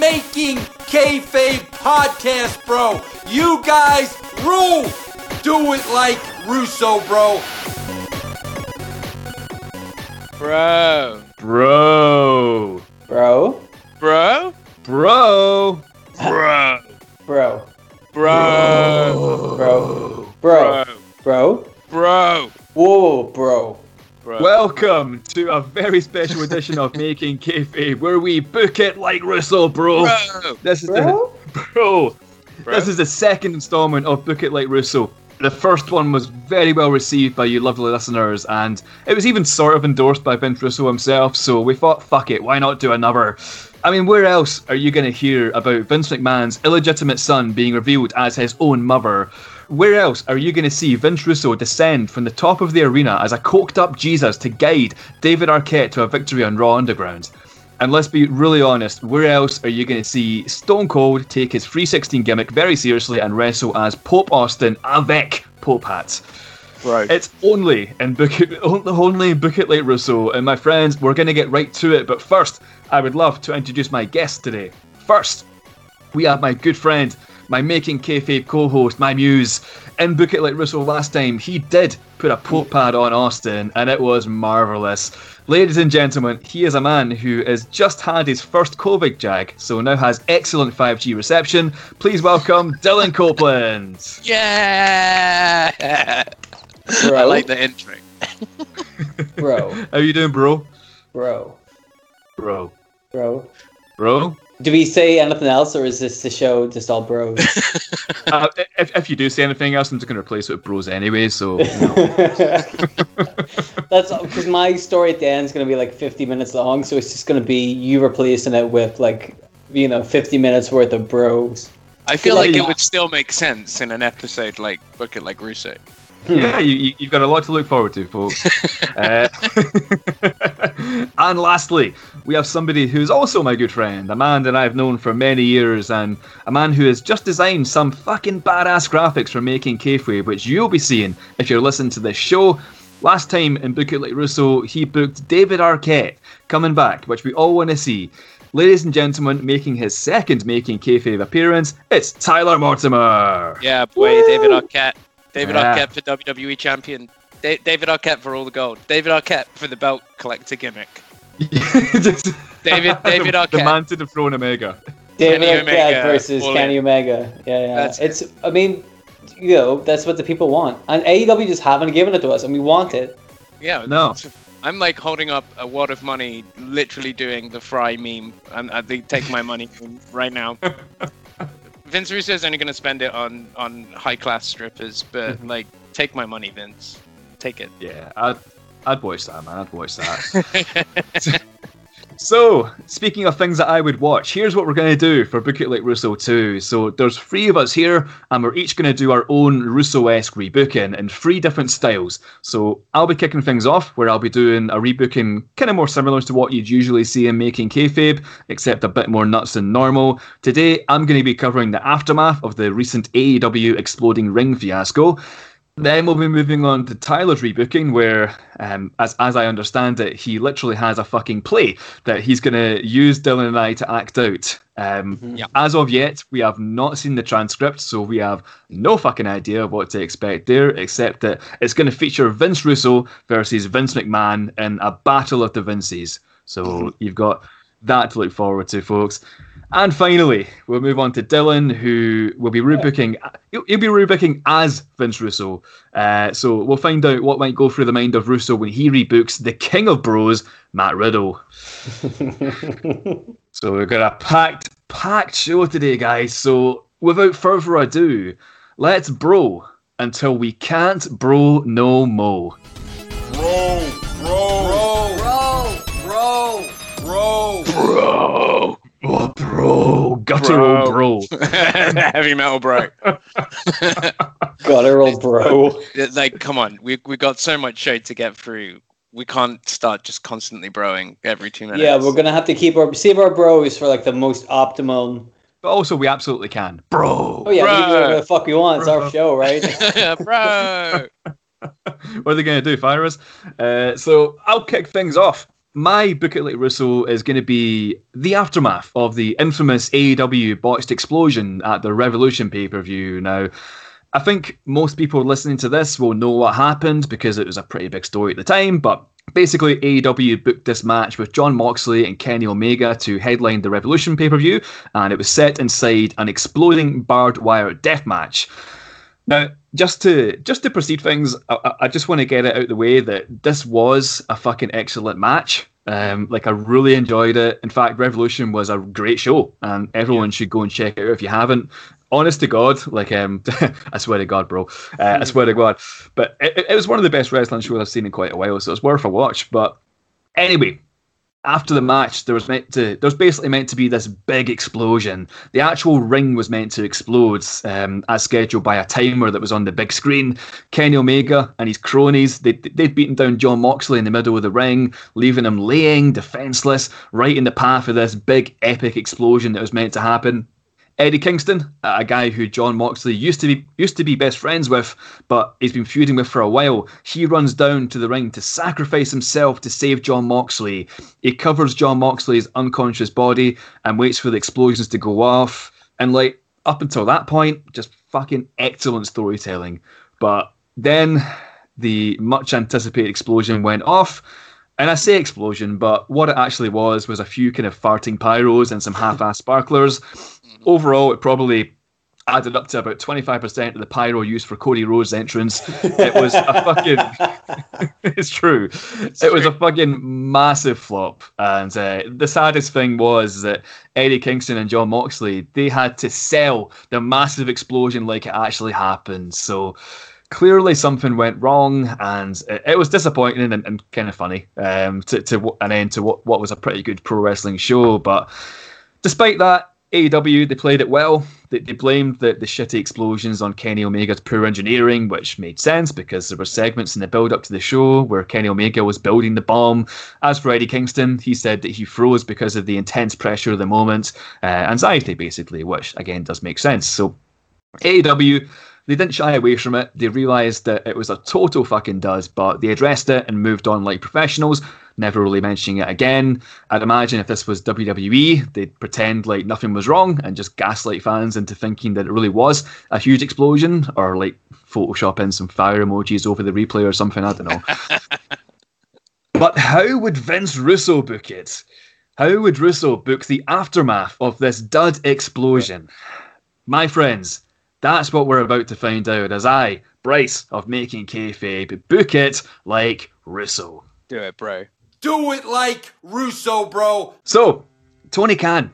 Making Kayfabe podcast, bro. You guys rule. Do it like Russo, bro bro. Bro. Bro. Bro. Bro? Bro. Bro. Bro. Bro. Bro. Bro. Bro. Bro. Whoa, bro. Bro. Welcome to a very special edition of Making Kayfabe, where we book it like Russo, bro. Bro. This is Bro? the bro. Bro. This is the second installment of Book It Like Russo. The first one was very well received by you lovely listeners, and it was even sort of endorsed by Vince Russo himself. So we thought, fuck it, why not do another? I mean, where else are you going to hear about Vince McMahon's illegitimate son being revealed as his own mother? Where else are you going to see Vince Russo descend from the top of the arena as a coked up Jesus to guide David Arquette to a victory on Raw Underground? And let's be really honest, where else are you going to see Stone Cold take his 316 gimmick very seriously and wrestle as Pope Austin avec Pope hats? Bro. It's only in Book It, only in Book It Like Russo. And my friends, we're going to get right to it. But first, I would love to introduce my guest today. First, we have my good friend, my Making Kayfabe co-host, my muse. In Book It Like Russo last time, he did put a Pope pad on Austin, and it was marvellous. Ladies and gentlemen, he is a man who has just had his first COVID jag, so now has excellent 5G reception. Please welcome Dylan Copeland. Yeah. Bro. I like the intro. Bro. How you doing, bro? Bro. Bro. Bro. Bro? Do we say anything else, or is this the show just all bros? Uh, if, if you do say anything else, I'm just going to replace it with bros anyway, so... you know. That's because my story at the end is going to be like 50 minutes long, so it's just going to be you replacing it with like, you know, 50 minutes worth of bros. I feel like- like it would still make sense in an episode like Book It Like Russo. Yeah, you, you- you've got a lot to look forward to, folks. uh, and lastly, we have somebody who's also my good friend, a man that I've known for many years, and a man who has just designed some fucking badass graphics for making Kayfabe, which you'll be seeing if you're listening to this show. Last time in Book It Like Russo, he booked David Arquette coming back, which we all want to see. Ladies and gentlemen, making his second Making Kayfabe appearance, it's Tyler Mortimer. Yeah, boy, David Arquette. David Yeah. Arquette for WWE champion. Da- David Arquette for all the gold. David Arquette for the belt collector gimmick. Just- David- David the, the man to dethrone Omega. David Kenny Arquette Omega, versus all Kenny. Omega. Yeah, yeah. That's it's. I mean, you know, that's what the people want, and AEW just haven't given it to us, and we want it. Yeah, No. I'm like holding up a wad of money, literally doing the Fry meme, and uh, I think take my money right now. Vince Russo is only going to spend it on on high class strippers, but mm-hmm. like, take my money, Vince. Take it. Yeah, I'd, I'd watch that, man. I'd watch that. so, speaking of things that I would watch, here's what we're going to do for Book It Like Russo 2. So, there's three of us here, and we're each going to do our own Russo esque rebooking in three different styles. So, I'll be kicking things off, where I'll be doing a rebooking kind of more similar to what you'd usually see in Making Kayfabe, except a bit more nuts than normal. Today, I'm going to be covering the aftermath of the recent AEW exploding ring fiasco. Then we'll be moving on to Tyler's rebooking, where, um, as as I understand it, he literally has a fucking play that he's going to use Dylan and I to act out. Um, Yeah. As of yet, we have not seen the transcript, so we have no fucking idea what to expect there, except that it's going to feature Vince Russo versus Vince McMahon in a battle of the Vinces. So you've got that to look forward to, folks. And finally, we'll move on to Dylan, who will be rebooking. He'll, he'll be rebooking as Vince Russo. Uh, so we'll find out what might go through the mind of Russo when he rebooks the King of Bros, Matt Riddle. So we've got a packed, packed show today, guys. So without further ado, let's bro until we can't bro no mo. Oh, bro, guttural bro. Heavy metal bro. Guttural bro. like, come on, we we got so much show to get through. We can't start just constantly broing every two minutes. Yeah, we're gonna have to keep our save our bros for like the most optimum. But also, we absolutely can. Bro. Oh yeah, we do whatever the fuck we want. It's Bro. our show, right? Yeah, bro. what are they going to do? Fire us? Uh, so I'll kick things off. My book it like Russo is going to be the aftermath of the infamous AEW botched explosion at the Revolution pay per view. Now, I think most people listening to this will know what happened because it was a pretty big story at the time, but basically AEW booked this match with Jon Moxley and Kenny Omega to headline the Revolution pay per view, and it was set inside an exploding barbed wire death match. Now, just to just to proceed things, I, I just want to get it out the way that this was a fucking excellent match. Um, like I really enjoyed it. In fact, Revolution was a great show, and everyone yeah. should go and check it out if you haven't. Honest to God, like um, I swear to God, bro, uh, I swear to God. But it, it was one of the best wrestling shows I've seen in quite a while, so it's worth a watch. But anyway, after the match, there was meant to there was basically meant to be this big explosion. The actual ring was meant to explode um, as scheduled by a timer that was on the big screen. Kenny Omega and his cronies they they'd beaten down Jon Moxley in the middle of the ring, leaving him laying defenseless right in the path of this big epic explosion that was meant to happen. Eddie Kingston, a guy who Jon Moxley used to be used to be best friends with, but he's been feuding with for a while. He runs down to the ring to sacrifice himself to save Jon Moxley. He covers Jon Moxley's unconscious body and waits for the explosions to go off. And like up until that point, just fucking excellent storytelling. But then the much anticipated explosion went off. And I say explosion, but what it actually was was a few kind of farting pyros and some half-assed sparklers overall, it probably added up to about 25% of the pyro used for Cody Rhodes' entrance. It was a fucking. it's true. It's it true. was a fucking massive flop. And uh, the saddest thing was that Eddie Kingston and Jon Moxley, they had to sell the massive explosion like it actually happened. So clearly something went wrong and it, was disappointing and, and, kind of funny um, to, to an end to what, what was a pretty good pro wrestling show. But despite that, AEW, they played it well. They, they blamed the, the shitty explosions on Kenny Omega's poor engineering, which made sense because there were segments in the build up to the show where Kenny Omega was building the bomb. As for Eddie Kingston, he said that he froze because of the intense pressure of the moment, uh, anxiety basically, which again does make sense. So AEW they didn't shy away from it. They realised that it was a total fucking dud, but they addressed it and moved on like professionals, never really mentioning it again. I'd imagine if this was WWE, they'd pretend like nothing was wrong and just gaslight fans into thinking that it really was a huge explosion, or like Photoshop in some fire emojis over the replay or something. I don't know. but how would Vince Russo book it? How would Russo book the aftermath of this dud explosion? My friends, that's what we're about to find out as I, Bryce of Making Kayfabe, book it like Russo. Do it, bro. Do it like Russo, bro. So, Tony Khan,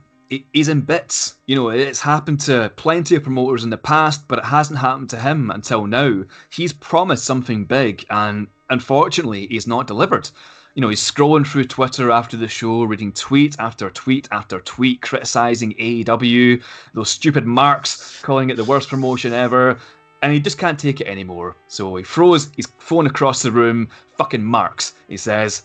he's in bits. You know, it's happened to plenty of promoters in the past, but it hasn't happened to him until now. He's promised something big, and unfortunately, he's not delivered you know, he's scrolling through Twitter after the show, reading tweet after tweet after tweet, criticizing AEW, those stupid marks, calling it the worst promotion ever, and he just can't take it anymore. So he throws his phone across the room, fucking marks, he says.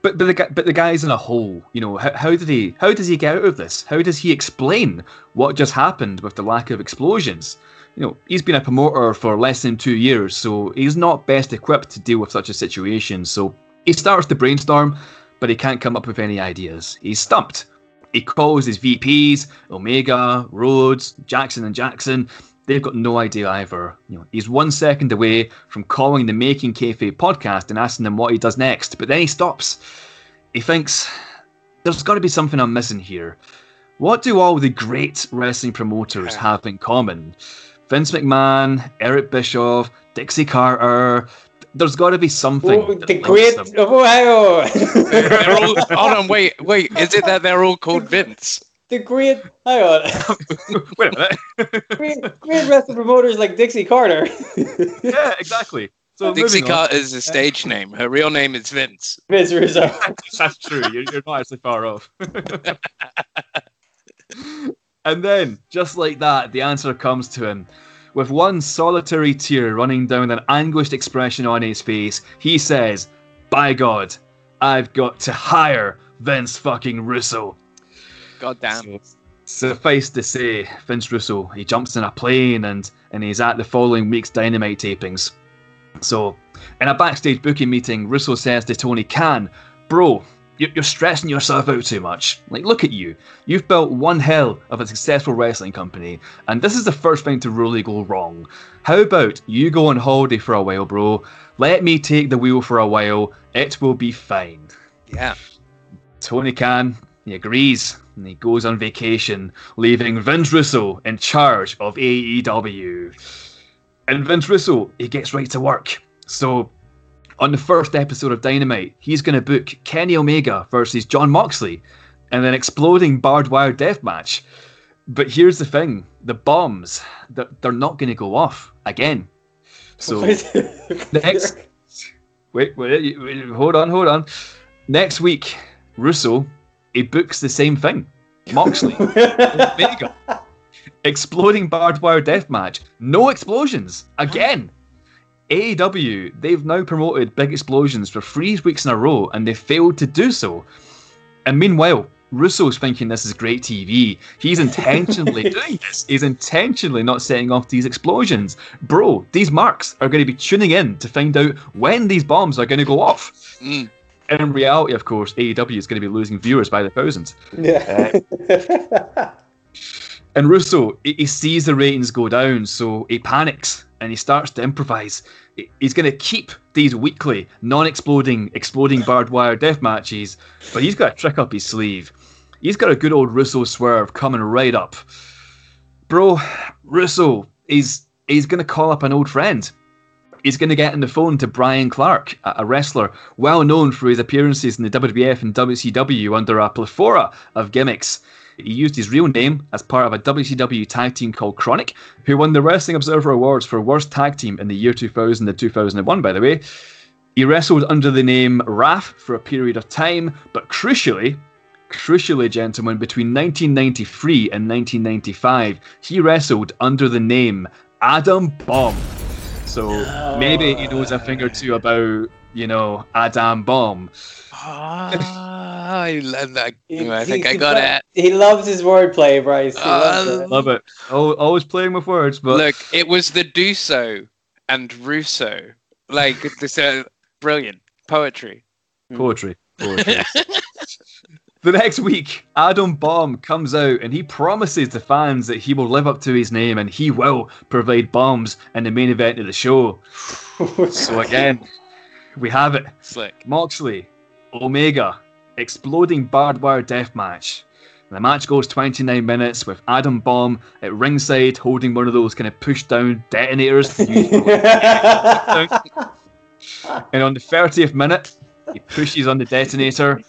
But but the but the guy's in a hole. You know how, how did he how does he get out of this? How does he explain what just happened with the lack of explosions? You know he's been a promoter for less than two years, so he's not best equipped to deal with such a situation. So he starts to brainstorm, but he can't come up with any ideas. He's stumped. He calls his VPs, Omega, Rhodes, Jackson, and Jackson. They've got no idea either. You know, he's one second away from calling the Making Kayfabe podcast and asking them what he does next, but then he stops. He thinks, there's got to be something I'm missing here. What do all the great wrestling promoters have in common? Vince McMahon, Eric Bischoff, Dixie Carter, there's got to be something. Oh, the great of Ohio. all, hold on, wait, wait. Is it that they're all called Vince? The great, hang on. wait a minute. great, great wrestling promoters like Dixie Carter. yeah, exactly. So Dixie Carter is a stage name. Her real name is Vince. Vince Russo. That's true. You're, you're not actually far off. and then, just like that, the answer comes to him. With one solitary tear running down an anguished expression on his face, he says, By God, I've got to hire Vince fucking Russo. God damn. So, suffice to say, Vince Russo, he jumps in a plane and, and he's at the following week's Dynamite tapings. So, in a backstage booking meeting, Russo says to Tony Khan, Bro, you're, stressing yourself out too much. Like, look at you. You've built one hell of a successful wrestling company, and this is the first thing to really go wrong. How about you go on holiday for a while, bro? Let me take the wheel for a while. It will be fine. Yeah. Tony Khan, he agrees, and he goes on vacation, leaving Vince Russo in charge of AEW. And Vince Russo, he gets right to work. So, on the first episode of Dynamite, he's going to book Kenny Omega versus John Moxley and an exploding barbed wire death match. But here's the thing the bombs, they're, they're not going to go off again. So, next. Wait, wait, wait, hold on, hold on. Next week, Russo, he books the same thing. Moxley, Omega, exploding barbed wire death match. No explosions again. AEW, they've now promoted big explosions for three weeks in a row, and they failed to do so. And meanwhile, Russo's thinking this is great TV. He's intentionally doing this. He's intentionally not setting off these explosions. Bro, these marks are going to be tuning in to find out when these bombs are going to go off. Mm. In reality, of course, AEW is going to be losing viewers by the thousands. Yeah. And Russo, he, he sees the ratings go down, so he panics and he starts to improvise. He- He's going to keep these weekly, non-exploding, exploding barbed wire death matches, but he's got a trick up his sleeve. He's got a good old Russo swerve coming right up. Bro, Russo, he's he's going to call up an old friend. He's going to get on the phone to Brian Clark, a wrestler well known for his appearances in the WWF and WCW under a plethora of gimmicks. He used his real name as part of a WCW tag team called KroniK, who won the Wrestling Observer Awards for Worst Tag Team in the year 2000 and 2001, by the way. He wrestled under the name Wrath for a period of time, but crucially, crucially, gentlemen, between 1993 and 1995, he wrestled under the name Adam Bomb. So maybe he knows a thing or two about, you know, Adam Bomb. Ah, I love that. He- I think he- I got lo- it. He loves his wordplay, Bryce. He loves Uh, it. Love it. Al- Always playing with words, but Look, it was the Duso and Russo. Like this, uh, brilliant poetry. Poetry. Poetry. the next week, Adam Bomb comes out and he promises the fans that he will live up to his name and he will provide bombs in the main event of the show. So again, we have it. Slick. Moxley, Omega, exploding barbed wire death match. The match goes 29 minutes with Adam Bomb at ringside holding one of those kind of push down detonators. and on the 30th minute, he pushes on the detonator,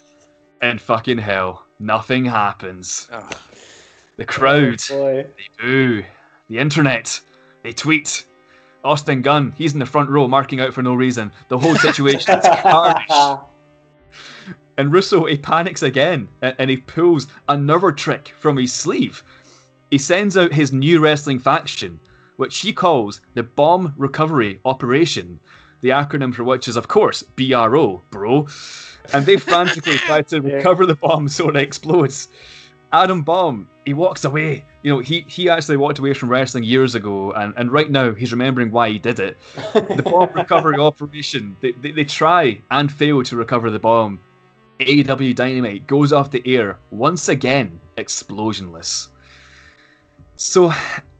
and fucking hell, nothing happens. Oh, The crowd, oh, Boy. they boo. The internet, they tweet. Austin Gunn, he's in the front row marking out for no reason. The whole situation is carnage. And Russo, he panics again and he pulls another trick from his sleeve. He sends out his new wrestling faction, which he calls the Bomb Recovery Operation, the acronym for which is, of course, BRO, bro. And they frantically try to recover the bomb so it explodes. Adam Bomb, he walks away. You know, he, he actually walked away from wrestling years ago, and, and right now he's remembering why he did it. The bomb recovery operation, they, they, they try and fail to recover the bomb. AEW Dynamite goes off the air once again, explosionless. So,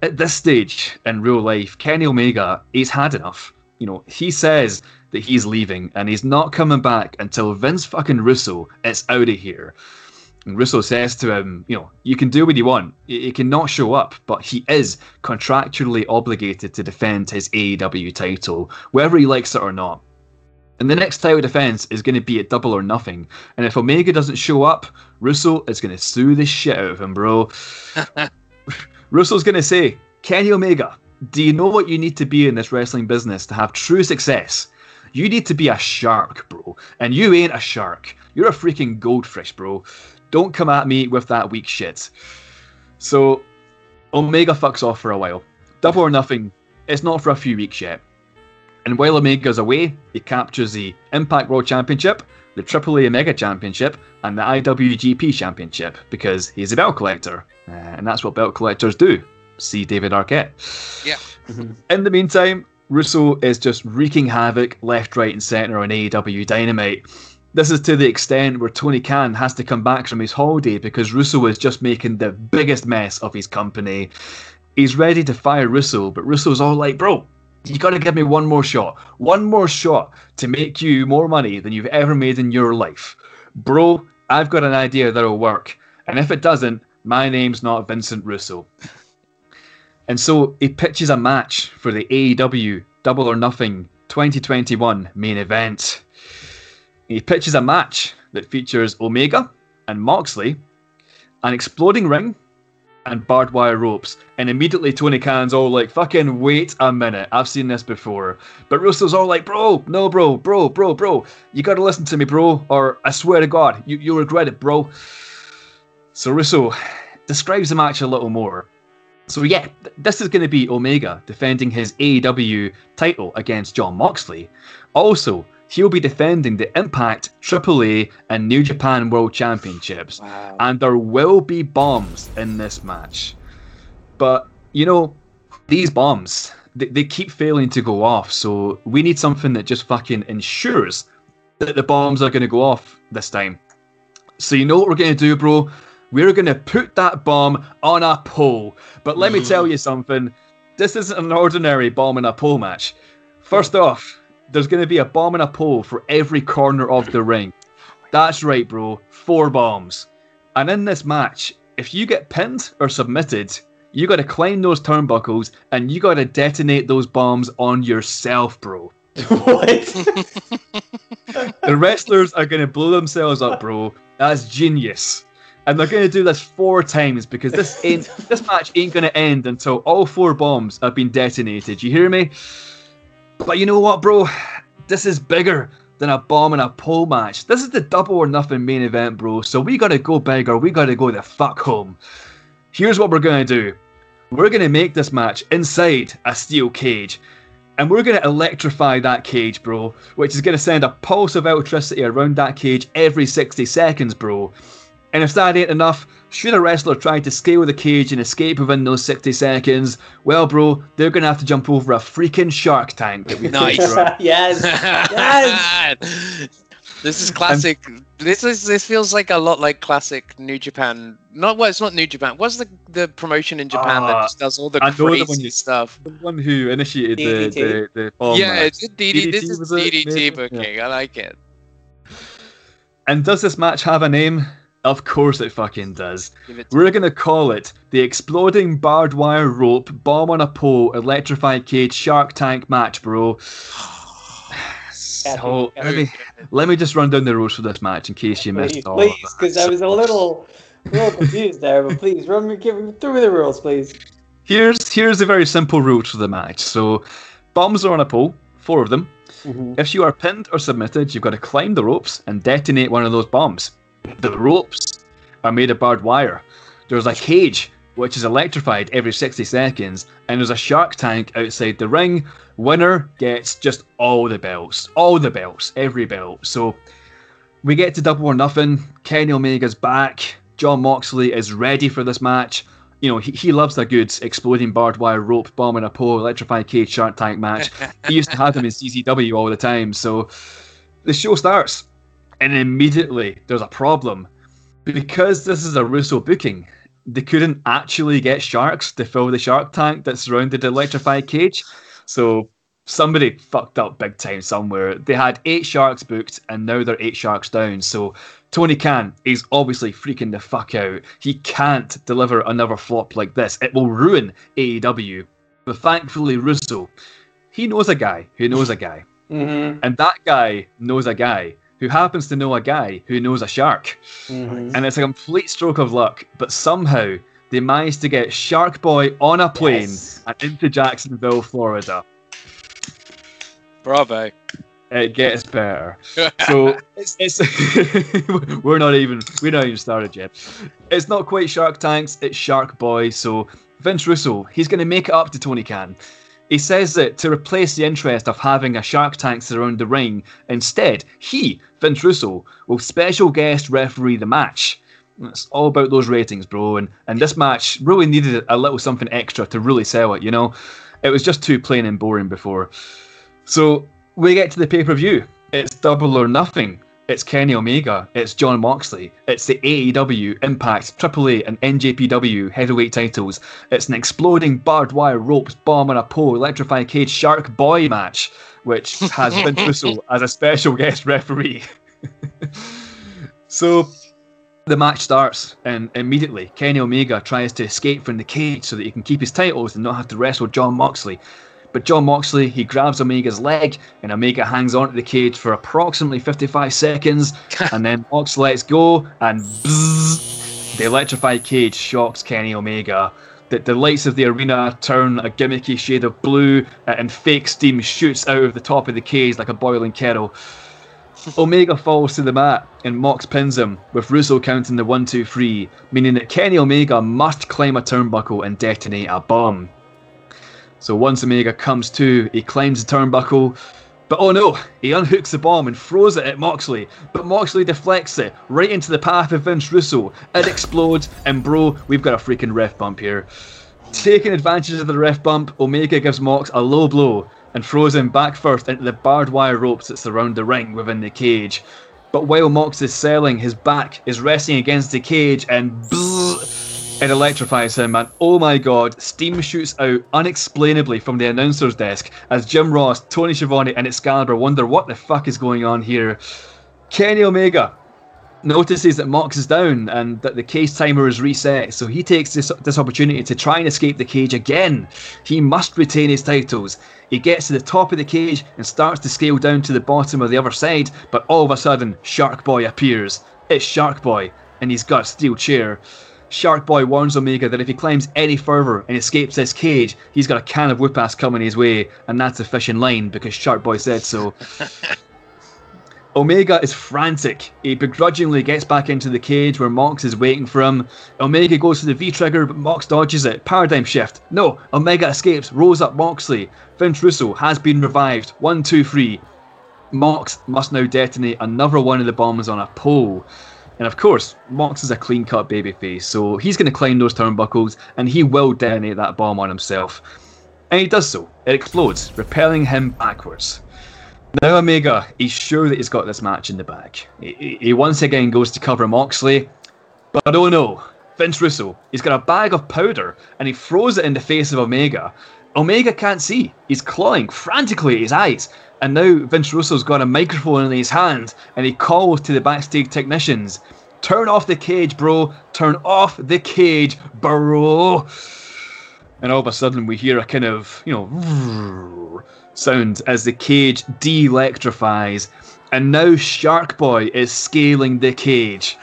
at this stage in real life, Kenny Omega, he's had enough. You know, he says that he's leaving and he's not coming back until Vince fucking Russo is out of here. And Russo says to him, you know, you can do what you want. He he can not show up, but he is contractually obligated to defend his AEW title, whether he likes it or not. And the next title defense is going to be at double or nothing. And if Omega doesn't show up, Russo is going to sue the shit out of him, bro. Russo's going to say, Kenny Omega, do you know what you need to be in this wrestling business to have true success? You need to be a shark, bro. And you ain't a shark. You're a freaking goldfish, bro. Don't come at me with that weak shit. So, Omega fucks off for a while. Double or nothing, it's not for a few weeks yet. And while Omega's away, he captures the Impact World Championship, the AAA Omega Championship, and the IWGP Championship because he's a belt collector. Uh, and that's what belt collectors do. See David Arquette. Yeah. In the meantime, Russo is just wreaking havoc left, right, and centre on AEW Dynamite. This is to the extent where Tony Khan has to come back from his holiday because Russo is just making the biggest mess of his company. He's ready to fire Russo, but Russo's all like, bro, you got to give me one more shot. One more shot to make you more money than you've ever made in your life. Bro, I've got an idea that'll work. And if it doesn't, my name's not Vincent Russo. And so he pitches a match for the AEW Double or Nothing 2021 main event. He pitches a match that features Omega and Moxley, an exploding ring, and barbed wire ropes. And immediately Tony Khan's all like, fucking wait a minute, I've seen this before. But Russo's all like, bro, no, bro, bro, bro, bro, you gotta listen to me, bro, or I swear to God, you, you'll regret it, bro. So Russo describes the match a little more. So yeah, th- this is going to be Omega defending his AEW title against Jon Moxley. Also, he'll be defending the Impact, AAA, and New Japan World Championships. Wow. And there will be bombs in this match. But, you know, these bombs, they, they keep failing to go off. So we need something that just fucking ensures that the bombs are going to go off this time. So you know what we're going to do, bro? We're going to put that bomb on a pole. But let me tell you something. This isn't an ordinary bomb in a pole match. First off, there's going to be a bomb in a pole for every corner of the ring. That's right, bro. Four bombs. And in this match, if you get pinned or submitted, you got to climb those turnbuckles and you got to detonate those bombs on yourself, bro. what? The wrestlers are going to blow themselves up, bro. That's genius. And they're going to do this four times because this ain't this match ain't going to end until all four bombs have been detonated. You hear me? But you know what, bro? This is bigger than a bomb and a pole match. This is the double or nothing main event, bro. So we got to go bigger. We got to go the fuck home. Here's what we're to do. We're to make this match inside a steel cage. And we're to electrify that cage, bro, which is to send a pulse of electricity around that cage every 60 seconds, bro. And if that ain't enough, should a wrestler try to scale the cage and escape within those 60 seconds, well, bro, they're going to have to jump over a freaking shark tank that we Nice. picture yes. Yes. this is classic. This is this feels like a lot like classic New Japan. Not well, it's not New Japan. What's the the promotion in Japan Ah, that just does all the I know the one crazy you- stuff? The one who initiated the, DDT. the, the bomb yeah, match. it's a DDT. This is was it? DDT Maybe? booking. I like it. And does this match have a name? Of course it fucking does. It We're gonna call it the exploding barbed wire rope bomb on a pole electrified cage shark tank match, bro. So let me let me just run down the rules for this match in case you missed all please, because I was a little, a little confused there. But please, run me, give me through the rules, please. Here's here's the very simple rules for the match. So bombs are on a pole, four of them. Mhm. If you are pinned or submitted, you've got to climb the ropes and detonate one of those bombs. The ropes are made of barbed wire. There's a cage which is electrified every 60 seconds, and there's a shark tank outside the ring. Winner gets just all the belts, all the belts, every belt. So we get to double or nothing. Kenny Omega's back. Jon Moxley is ready for this match. You know, he, he loves a good exploding barbed wire rope, bomb in a pole, electrified cage shark tank match. he used to have them in CZW all the time. So the show starts, and immediately there's a problem. Because this is a Russo booking, they couldn't actually get sharks to fill the shark tank that surrounded the electrified cage. So somebody fucked up big time somewhere. They had eight sharks booked, and now they're eight sharks down. So Tony Khan is obviously freaking the fuck out. He can't deliver another flop like this. It will ruin AEW. But thankfully, Russo, he knows a guy who knows a guy. Mhm. And that guy knows a guy who happens to know a guy who knows a shark. Mhm. And it's a complete stroke of luck, but somehow they managed to get Shark Boy on a plane Yes. and into Jacksonville, Florida. Bravo. It gets better. So it's, it's we're not even we're not even started yet. It's not quite Shark Tanks, it's Shark Boy. So Vince Russo, he's going to make it up to Tony Khan. He says that to replace the interest of having a Shark Tank surround the ring, instead he, Vince Russo, will special guest referee the match. It's all about those ratings, bro. And and this match really needed a little something extra to really sell it. You know, it was just too plain and boring before. So we get to the pay per view. It's double or nothing. It's Kenny Omega, it's Jon Moxley, it's the AEW, Impact, AAA, and NJPW heavyweight titles. It's an exploding barbed wire ropes, bomb on a pole, electrified cage, Shark Boy match, which has Vince Russo as a special guest referee. so the match starts, and immediately Kenny Omega tries to escape from the cage so that he can keep his titles and not have to wrestle Jon Moxley. But Jon Moxley, he grabs Omega's leg, and Omega hangs onto the cage for approximately 55 seconds, and then Mox lets go, and bzzz, the electrified cage shocks Kenny Omega. The, the lights of the arena turn a gimmicky shade of blue, uh, and fake steam shoots out of the top of the cage like a boiling kettle. Omega falls to the mat and Mox pins him, with Russo counting the 1 2 3, meaning that Kenny Omega must climb a turnbuckle and detonate a bomb. So once Omega comes to, he climbs the turnbuckle, but oh no, he unhooks the bomb and throws it at Moxley, but Moxley deflects it right into the path of Vince Russo. It explodes, and bro, we've got a freaking ref bump here. Taking advantage of the ref bump, Omega gives Mox a low blow and throws him back first into the barbed wire ropes that surround the ring within the cage. But while Mox is selling, his back is resting against the cage and bzzz, it electrifies him. And oh my god, steam shoots out unexplainably from the announcer's desk as Jim Ross, Tony Schiavone, and Excalibur wonder what the fuck is going on here. Kenny Omega notices that Mox is down and that the cage timer is reset, so he takes this, this opportunity to try and escape the cage again. He must retain his titles. He gets to the top of the cage and starts to scale down to the bottom of the other side, but all of a sudden, Shark Boy appears. It's Shark Boy, and he's got a steel chair. Shark Boy warns Omega that if he climbs any further and escapes this cage, he's got a can of whoop ass coming his way, and that's a fishing line because Shark Boy said so. Omega is frantic. He begrudgingly gets back into the cage where Mox is waiting for him. Omega goes for the V trigger, but Mox dodges it. Paradigm shift. No, Omega escapes, rolls up Moxley. Vince Russo has been revived. One, two, three. Mox must now detonate another one of the bombs on a pole. And of course, Mox is a clean cut babyface, so he's going to climb those turnbuckles and he will detonate that bomb on himself. And he does so. It explodes, repelling him backwards. Now Omega, is sure that he's got this match in the bag. He, he once again goes to cover Moxley, but oh no, Vince Russo, he's got a bag of powder and he throws it in the face of Omega. Omega can't see. He's clawing frantically at his eyes. And now Vince Russo's got a microphone in his hand and he calls to the backstage technicians Turn off the cage, bro. Turn off the cage, bro. And all of a sudden we hear a kind of, you know, sound as the cage de-electrifies. And now Shark Boy is scaling the cage.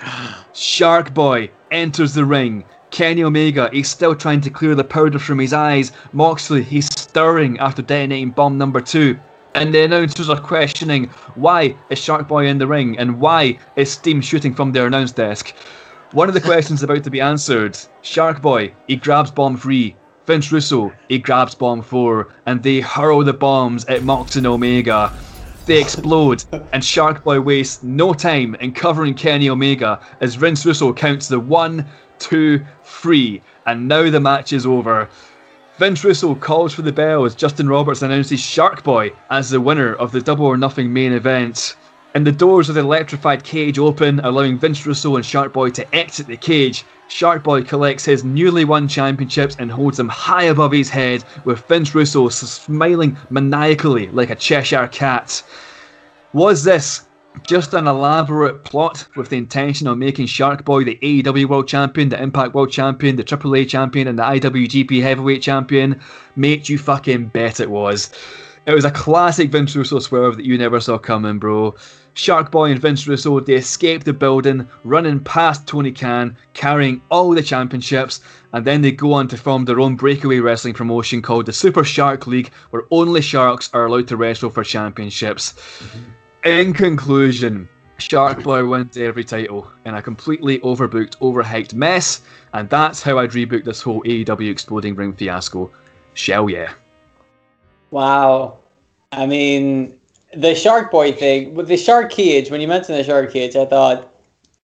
Shark Boy enters the ring. Kenny Omega, he's still trying to clear the powder from his eyes. Moxley, he's stirring after detonating bomb number two. And the announcers are questioning why is Shark Boy in the ring and why is steam shooting from their announce desk. One of the questions about to be answered Shark Boy, he grabs bomb three. Vince Russo, he grabs bomb four, and they hurl the bombs at Mox and Omega. They explode, and Shark Boy wastes no time in covering Kenny Omega as Vince Russo counts the one, two, three, and now the match is over. Vince Russo calls for the bell as Justin Roberts announces Shark Boy as the winner of the Double or Nothing main event. And the doors of the electrified cage open, allowing Vince Russo and Shark Boy to exit the cage. Shark Boy collects his newly won championships and holds them high above his head, with Vince Russo smiling maniacally like a Cheshire cat. Was this just an elaborate plot with the intention of making Shark Boy the AEW World Champion, the Impact World Champion, the AAA Champion, and the IWGP Heavyweight Champion? Mate, you fucking bet it was. It was a classic Vince Russo swerve that you never saw coming, bro. Shark Boy and Vince Russo, they escape the building, running past Tony Khan, carrying all the championships, and then they go on to form their own breakaway wrestling promotion called the Super Shark League, where only sharks are allowed to wrestle for championships. Mm-hmm. In conclusion, Shark Boy wins every title in a completely overbooked, overhyped mess, and that's how I'd rebook this whole AEW Exploding Ring fiasco. Shell yeah. Wow. I mean, the Shark Boy thing, with the Shark Cage, when you mentioned the Shark Cage, I thought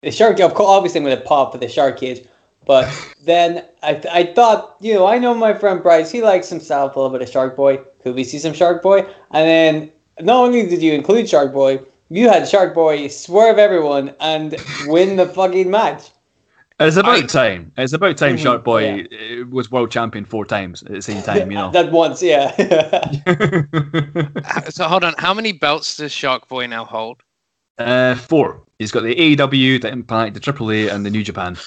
the Shark, of course, obviously I'm going to pop for the Shark Cage, but then I, I thought, you know, I know my friend Bryce, he likes himself a little bit of Shark Boy. Could we see some Shark Boy? And then not only did you include Shark Boy, you had Shark Boy swerve everyone and win the fucking match. It's about I- time. It's about time Mhm, Shark Boy uh, was world champion four times at the same time, you know. That once, yeah. So hold on, how many belts does Shark Boy now hold? uh, four. He's got the AEW, the Impact, the AAA, and the New Japan.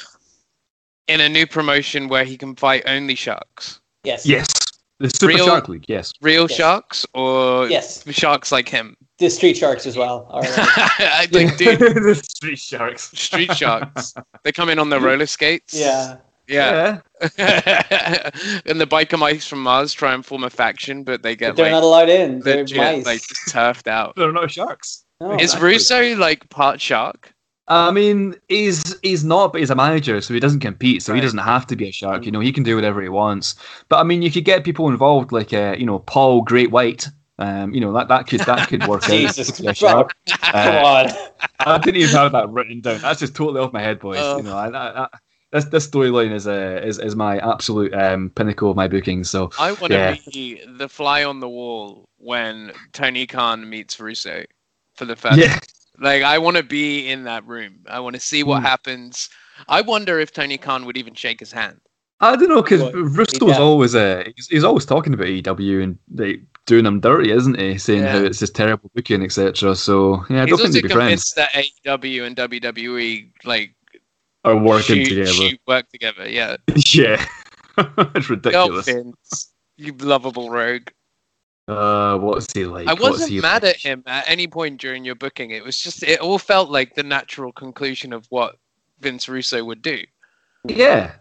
In a new promotion where he can fight only sharks. yes. Yes. The Super Real- Shark League, yes. Real Yes. sharks or Yes. sharks like him? The Street Sharks as well. All right. I think, dude, the Street Sharks. street sharks. They come in on their roller skates. yeah. Yeah. and the biker mice from Mars try and form a faction, but they But get they're like not allowed in. They're legit mice. like just turfed out. They're not sharks. No. Is exactly. Russo like part shark? I mean, he's he's not, but he's a manager, so he doesn't compete, so he doesn't have to be a shark. You know, he can do whatever he wants. But I mean, you could get people involved, like uh, you know, Paul Great White. Um, you know that that could that could work out. Jesus a Christ. shark. Come Uh, on. I didn't even have that written down. That's just totally off my head, boys. Oh. You know, I, I, I, this this storyline is uh, is is my absolute um, pinnacle of my booking. So I want to Yeah. be the fly on the wall when Tony Khan meets Russo for the first. yeah, Like I want to be in that room. I want to see what Hmm. happens. I wonder if Tony Khan would even shake his hand. I don't know because What? Russo's Yeah. always uh, he's, he's always talking about EW and like doing them dirty, isn't he? Saying how it's just terrible booking, etc. So yeah, I He's don't think they'd be friends convinced that AEW and WWE like are working shoot, together. shoot work together. Yeah. Yeah, it's ridiculous. Vince, you lovable rogue. Uh, what's he like? I wasn't mad like? at him at any point during your booking. It was just it all felt like the natural conclusion of what Vince Russo would do. Yeah,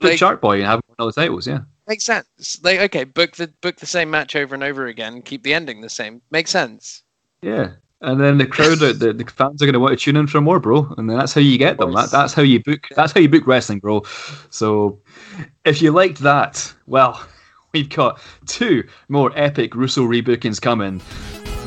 put Like- Shark Boy and have win all the titles. Yeah, Makes sense. Like okay, book the book the same match over and over again. Keep the ending the same. Makes sense. yeah. And then the crowd, the, the fans are going to want to tune in for more, bro. And then that's how you get them. That, that's how you book. That's how you book wrestling, bro. So, if you liked that, well, we've got two more epic Russo rebookings coming.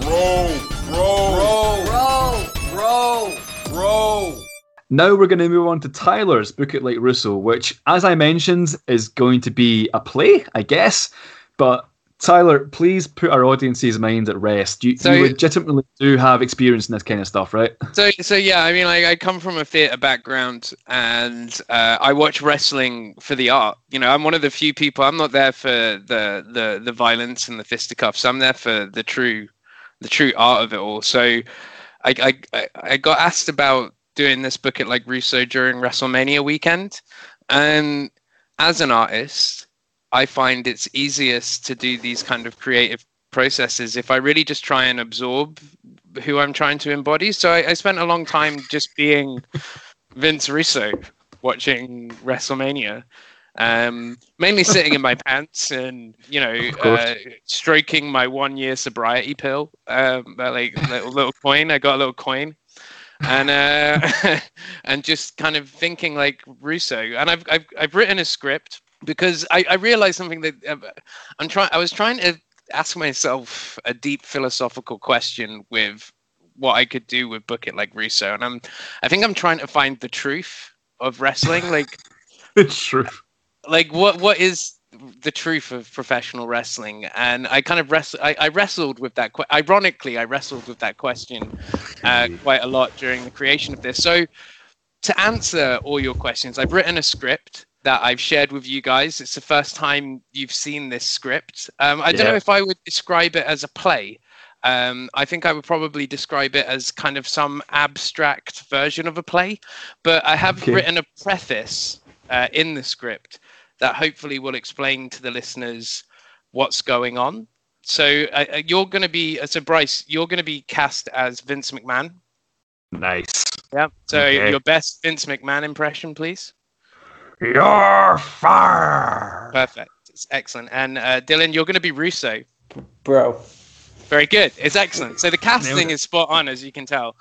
Bro, bro, bro, bro, bro. Now we're going to move on to Tyler's Book It Like Russo, which, as I mentioned, is going to be a play, I guess. But Tyler, please put our audience's mind at rest. You, So- you legitimately do have experience in this kind of stuff, right? So so yeah, I mean like I come from a theater background and uh, I watch wrestling for the art. You know, I'm one of the few people. I'm not there for the the the violence and the fisticuffs. I'm there for the true the true art of it all. So I I- I got asked about doing this book at like Russo during WrestleMania weekend, and as an artist, I find it's easiest to do these kind of creative processes if I really just try and absorb who I'm trying to embody. So I, I spent a long time just being Vince Russo watching WrestleMania. Um, mainly sitting in my pants and you know uh, stroking my one year sobriety pill, um, that, like little little coin. I got a little coin, and uh, and just kind of thinking like Russo. And I've I've I've written a script because I, I realized something that uh, I'm trying. I was trying to ask myself a deep philosophical question with what I could do with Book It Like Russo, and I'm I think I'm trying to find the truth of wrestling. like It's true. like what what is the truth of professional wrestling and i kind of wrestled I, I wrestled with that que- ironically i wrestled with that question uh, quite a lot during the creation of this so to answer all your questions i've written a script that i've shared with you guys it's the first time you've seen this script um, i don't know if i would describe it as a play um, I think I would probably describe it as kind of some abstract version of a play, but I have Okay. written a preface uh, in the script that hopefully will explain to the listeners what's going on. So uh, uh, you're going to be, uh, so Bryce, you're going to be cast as Vince McMahon. Nice. Yeah. So Okay. your best Vince McMahon impression, please. You're fired. Perfect. It's excellent. And uh, Dylan, you're going to be Russo. Bro. Very good. It's excellent. So the casting is spot on, as you can tell.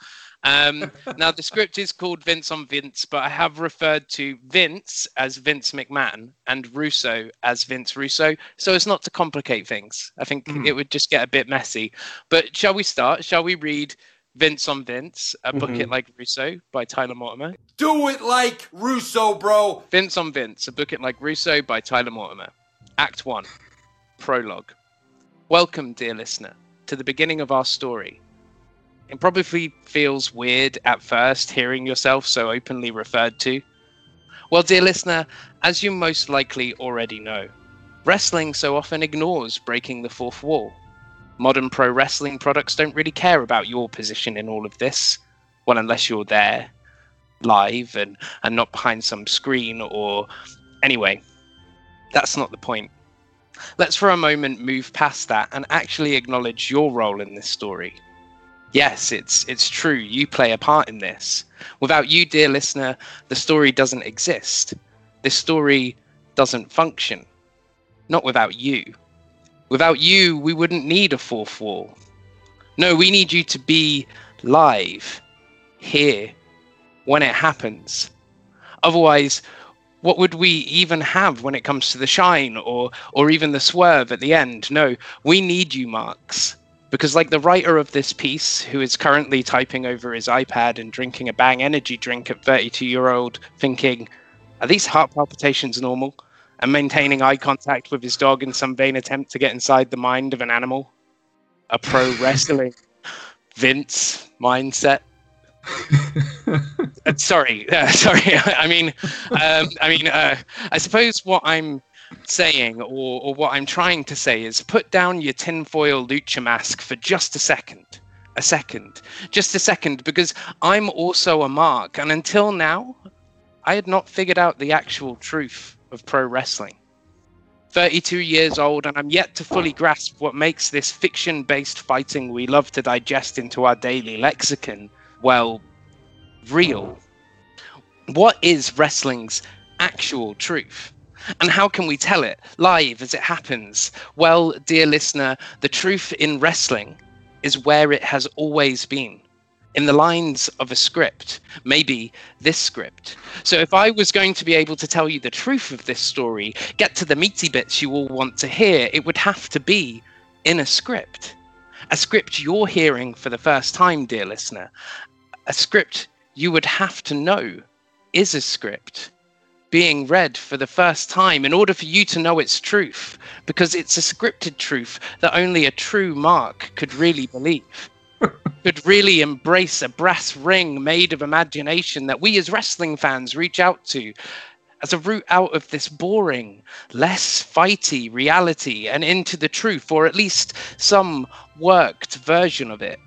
Um, now the script is called Vince on Vince, but I have referred to Vince as Vince McMahon and Russo as Vince Russo, so as not to complicate things. I think Mm. it would just get a bit messy. But shall we start? Shall we read Vince on Vince, a book Mm-hmm. it like Russo by Tyler Mortimer? Do it like Russo, bro. Vince on Vince, a book it like Russo by Tyler Mortimer. Act 1 Prologue. Welcome, dear listener, to the beginning of our story. It probably feels weird at first hearing yourself so openly referred to. Well, dear listener, as you most likely already know, wrestling so often ignores breaking the fourth wall. Modern pro wrestling products don't really care about your position in all of this. Well, unless you're there live and, and not behind some screen or. Anyway, that's not the point. Let's for a moment move past that and actually acknowledge your role in this story. Yes, it's it's true. You play a part in this. Without you, dear listener, the story doesn't exist. This story doesn't function. Not without you. Without you, we wouldn't need a fourth wall. No, we need you to be live, here, when it happens. Otherwise, what would we even have when it comes to the shine or or even the swerve at the end? No, we need you, Marks. Because like the writer of this piece, who is currently typing over his iPad and drinking a bang energy drink at 32 year old, thinking, are these heart palpitations normal? And maintaining eye contact with his dog in some vain attempt to get inside the mind of an animal. A pro wrestling Vince mindset. Uh, sorry, uh, sorry. I mean, um, I mean, uh, I suppose what I'm saying, or, or what I'm trying to say, is put down your tinfoil lucha mask for just a second. A second, just a second, because I'm also a mark, and until now, I had not figured out the actual truth of pro wrestling. 32 years old, and I'm yet to fully grasp what makes this fiction based fighting we love to digest into our daily lexicon, well, real. What is wrestling's actual truth? And how can we tell it live as it happens? Well, dear listener, the truth in wrestling is where it has always been in the lines of a script, maybe this script. So if I was going to be able to tell you the truth of this story, get to the meaty bits you all want to hear, it would have to be in a script. A script you're hearing for the first time, dear listener. A script you would have to know is a script being read for the first time in order for you to know its truth, because it's a scripted truth that only a true Mark could really believe could really embrace a brass ring made of imagination that we as wrestling fans reach out to as a route out of this boring, less fighty reality and into the truth, or at least some worked version of it.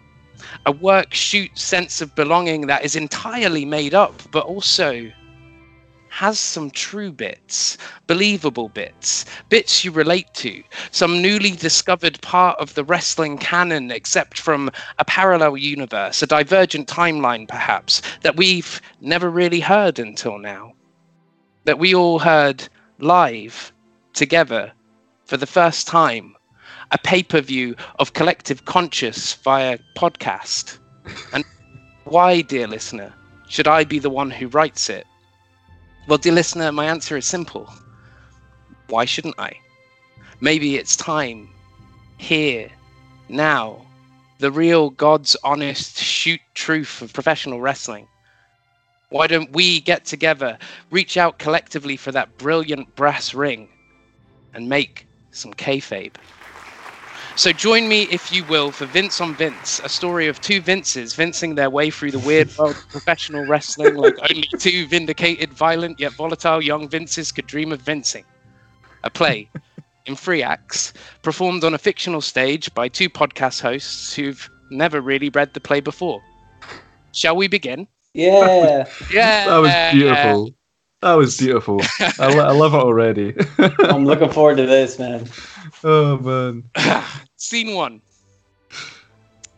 A work shoot sense of belonging that is entirely made up, but also has some true bits, believable bits, bits you relate to, some newly discovered part of the wrestling canon, except from a parallel universe, a divergent timeline perhaps, that we've never really heard until now. That we all heard live together for the first time, a pay per view of collective conscious via podcast. And why, dear listener, should I be the one who writes it? Well, dear listener, my answer is simple. Why shouldn't I? Maybe it's time, here, now, the real God's honest shoot truth of professional wrestling. Why don't we get together, reach out collectively for that brilliant brass ring, and make some kayfabe? So join me, if you will, for Vince on Vince, a story of two Vinces vincing their way through the weird world of professional wrestling like only two vindicated, violent, yet volatile young Vinces could dream of vincing. A play in three acts, performed on a fictional stage by two podcast hosts who've never really read the play before. Shall we begin? Yeah. Yeah. That was beautiful. That was beautiful. I, lo- I love it already. I'm looking forward to this, man. Oh man. Scene one.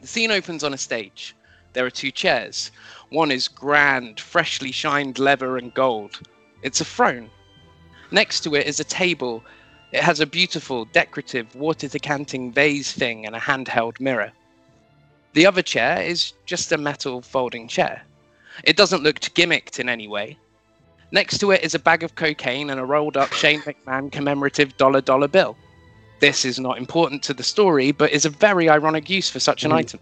The scene opens on a stage. There are two chairs. One is grand, freshly shined leather and gold. It's a throne. Next to it is a table. It has a beautiful, decorative, water decanting vase thing and a handheld mirror. The other chair is just a metal folding chair. It doesn't look gimmicked in any way. Next to it is a bag of cocaine and a rolled up Shane McMahon commemorative dollar dollar bill. This is not important to the story, but is a very ironic use for such an Mm. item.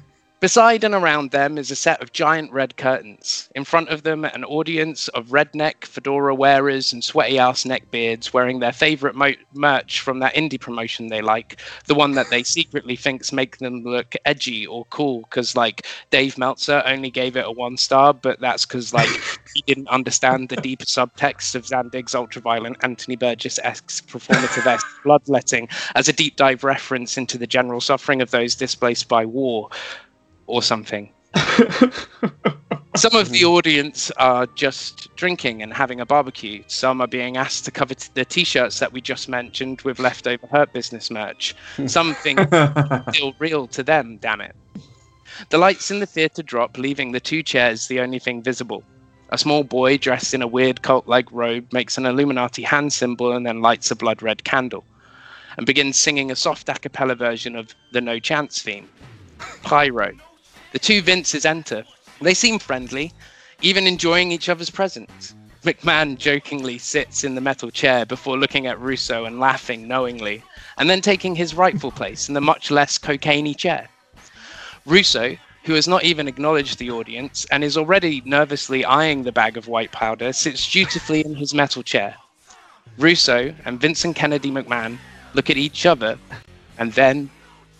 Beside and around them is a set of giant red curtains. In front of them, an audience of redneck fedora wearers and sweaty ass neckbeards wearing their favorite mo- merch from that indie promotion they like, the one that they secretly thinks make them look edgy or cool. Because like Dave Meltzer only gave it a one star, but that's because like he didn't understand the deeper subtext of Zandig's ultraviolent Anthony Burgess esque performative esque bloodletting as a deep dive reference into the general suffering of those displaced by war or something. Some of the mm-hmm. audience are just drinking and having a barbecue. Some are being asked to cover t- the t-shirts that we just mentioned with leftover Hurt Business merch. Something still real to them, damn it. The lights in the theatre drop, leaving the two chairs the only thing visible. A small boy dressed in a weird cult like robe makes an Illuminati hand symbol and then lights a blood red candle and begins singing a soft a cappella version of the No Chance theme. Pyro. The two Vinces enter. They seem friendly, even enjoying each other's presence. McMahon jokingly sits in the metal chair before looking at Russo and laughing knowingly, and then taking his rightful place in the much less cocaine chair. Russo, who has not even acknowledged the audience and is already nervously eyeing the bag of white powder, sits dutifully in his metal chair. Russo and Vincent Kennedy McMahon look at each other and then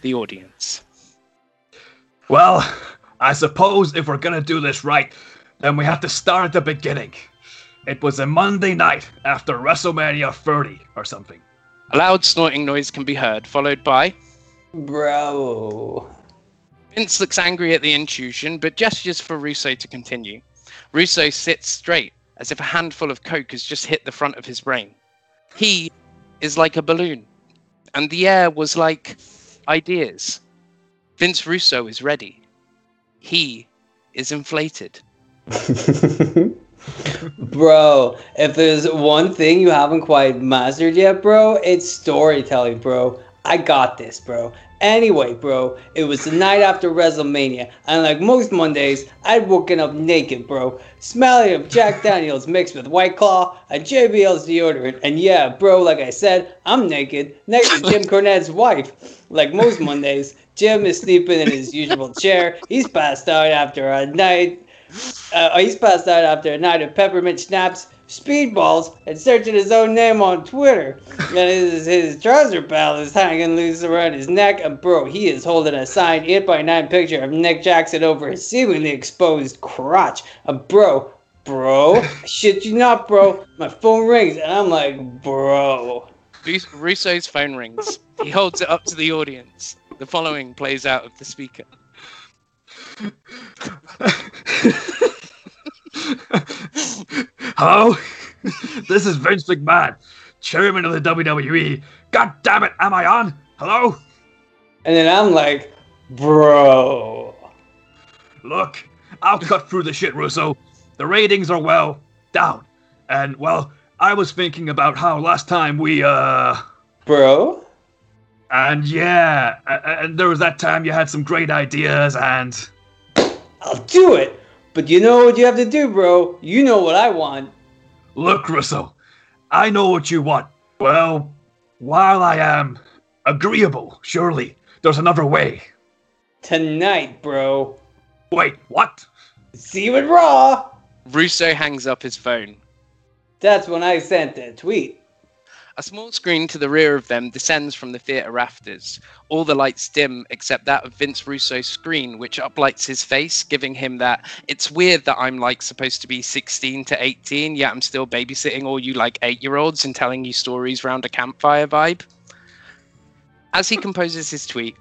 the audience. Well, I suppose if we're gonna do this right, then we have to start at the beginning. It was a Monday night after WrestleMania 30 or something. A loud snorting noise can be heard, followed by Bro. Vince looks angry at the intrusion, but gestures for Russo to continue. Russo sits straight, as if a handful of coke has just hit the front of his brain. He is like a balloon, and the air was like ideas. Vince Russo is ready. He is inflated. bro, if there's one thing you haven't quite mastered yet, bro, it's storytelling, bro. I got this, bro. Anyway, bro, it was the night after WrestleMania, and like most Mondays, I'd woken up naked, bro, smelling of Jack Daniels mixed with White Claw and JBL's deodorant. And yeah, bro, like I said, I'm naked next to Jim Cornette's wife. Like most Mondays, Jim is sleeping in his usual chair. He's passed out after a night. Uh, he's passed out after a night of peppermint schnapps, speedballs, and searching his own name on Twitter. And his, his trouser belt is hanging loose around his neck. And bro, he is holding a signed 8x9 picture of Nick Jackson over his seemingly exposed crotch. And bro, bro, shit you not, bro. My phone rings, and I'm like, bro. Rus- Russo's phone rings. He holds it up to the audience. The following plays out of the speaker. Hello? this is Vince McMahon, chairman of the WWE. God damn it, am I on? Hello? And then I'm like, bro. Look, I'll cut through the shit, Russo. The ratings are, well, down. And, well, I was thinking about how last time we, uh. Bro? And yeah, and there was that time you had some great ideas, and. I'll do it. But you know what you have to do, bro? You know what I want. Look, Russo, I know what you want. Well, while I am agreeable, surely there's another way. Tonight, bro. Wait, what? See you at Raw. Russo hangs up his phone. That's when I sent that tweet. A small screen to the rear of them descends from the theatre rafters. All the lights dim except that of Vince Russo's screen, which uplights his face, giving him that it's weird that I'm like supposed to be 16 to 18, yet I'm still babysitting all you like eight year olds and telling you stories round a campfire vibe. As he composes his tweet,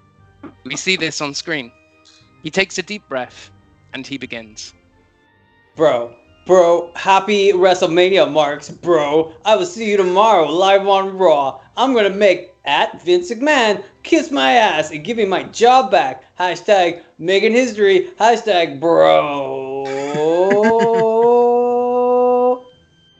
we see this on screen. He takes a deep breath and he begins. Bro, bro, happy WrestleMania marks, bro. I will see you tomorrow live on Raw. I'm gonna make at Vince McMahon kiss my ass and give me my job back. Hashtag making history. Hashtag bro.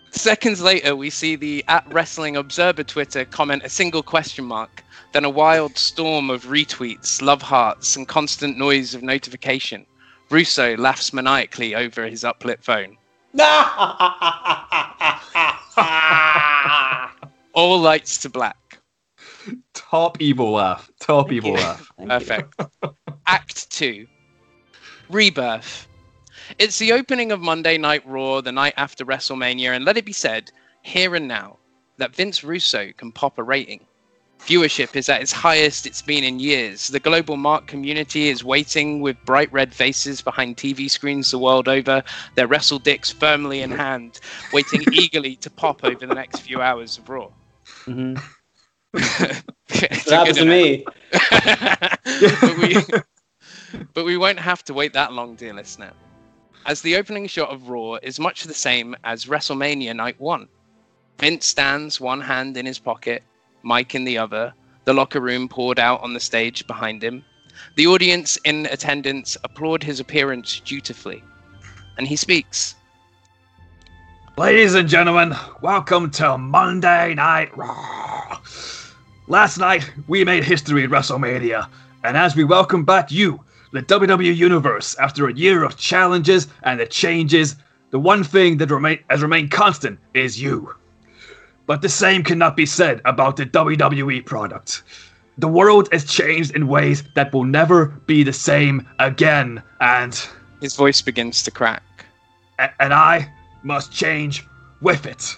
Seconds later, we see the at Wrestling Observer Twitter comment a single question mark, then a wild storm of retweets, love hearts, and constant noise of notification. Russo laughs maniacally over his uplit phone. All lights to black. Top evil laugh. Top evil you. laugh. Thank. Perfect. Act 2. Rebirth. It's the opening of Monday Night Raw, the night after WrestleMania, and let it be said, here and now, that Vince Russo can pop a rating. Viewership is at its highest it's been in years. The global Mark community is waiting with bright red faces behind TV screens the world over, their wrestle dicks firmly in hand, waiting eagerly to pop over the next few hours of Raw. Mm-hmm. That happens to me. but, we, but we won't have to wait that long, dear listener, as the opening shot of Raw is much the same as WrestleMania Night 1. Vince stands, one hand in his pocket, mic in the other, the locker room poured out on the stage behind him. The audience in attendance applaud his appearance dutifully. And he speaks. Ladies and gentlemen, welcome to Monday Night Raw. Last night, we made history at WrestleMania, and as we welcome back you, the WWE Universe, after a year of challenges and the changes, the one thing that remain, has remained constant is you. But the same cannot be said about the WWE product. The world has changed in ways that will never be the same again, and His voice begins to crack. a- and I must change with it.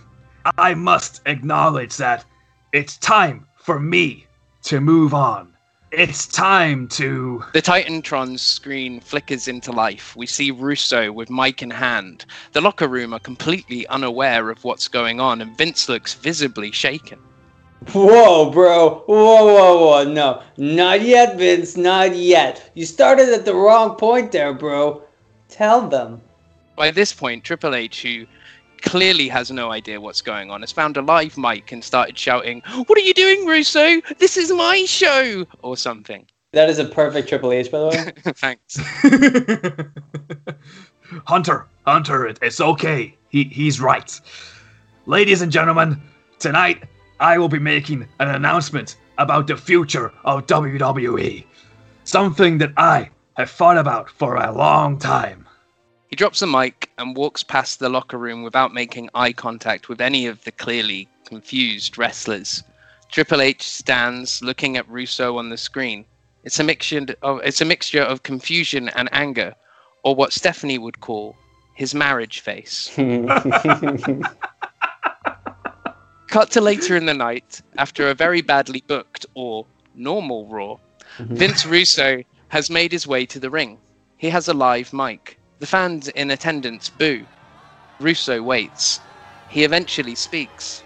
I must acknowledge that it's time for me to move on. It's time to. The Titantron's screen flickers into life. We see Russo with mic in hand. The locker room are completely unaware of what's going on, and Vince looks visibly shaken. Whoa, bro. Whoa, whoa, whoa. No, not yet, Vince. Not yet. You started at the wrong point there, bro. Tell them. By this point, Triple H, who clearly has no idea what's going on, has found a live mic and started shouting, What are you doing, Russo? This is my show! Or something. That is a perfect Triple H, by the way. Thanks. Hunter, Hunter, it, it's okay. He, he's right. Ladies and gentlemen, tonight I will be making an announcement about the future of WWE. Something that I have thought about for a long time. He drops the mic and walks past the locker room without making eye contact with any of the clearly confused wrestlers. Triple H stands looking at Russo on the screen. It's a mixture of it's a mixture of confusion and anger, or what Stephanie would call his marriage face. Cut to later in the night, after a very badly booked or normal Raw, mm-hmm. Vince Russo has made his way to the ring. He has a live mic. The fans in attendance boo. Russo waits. He eventually speaks.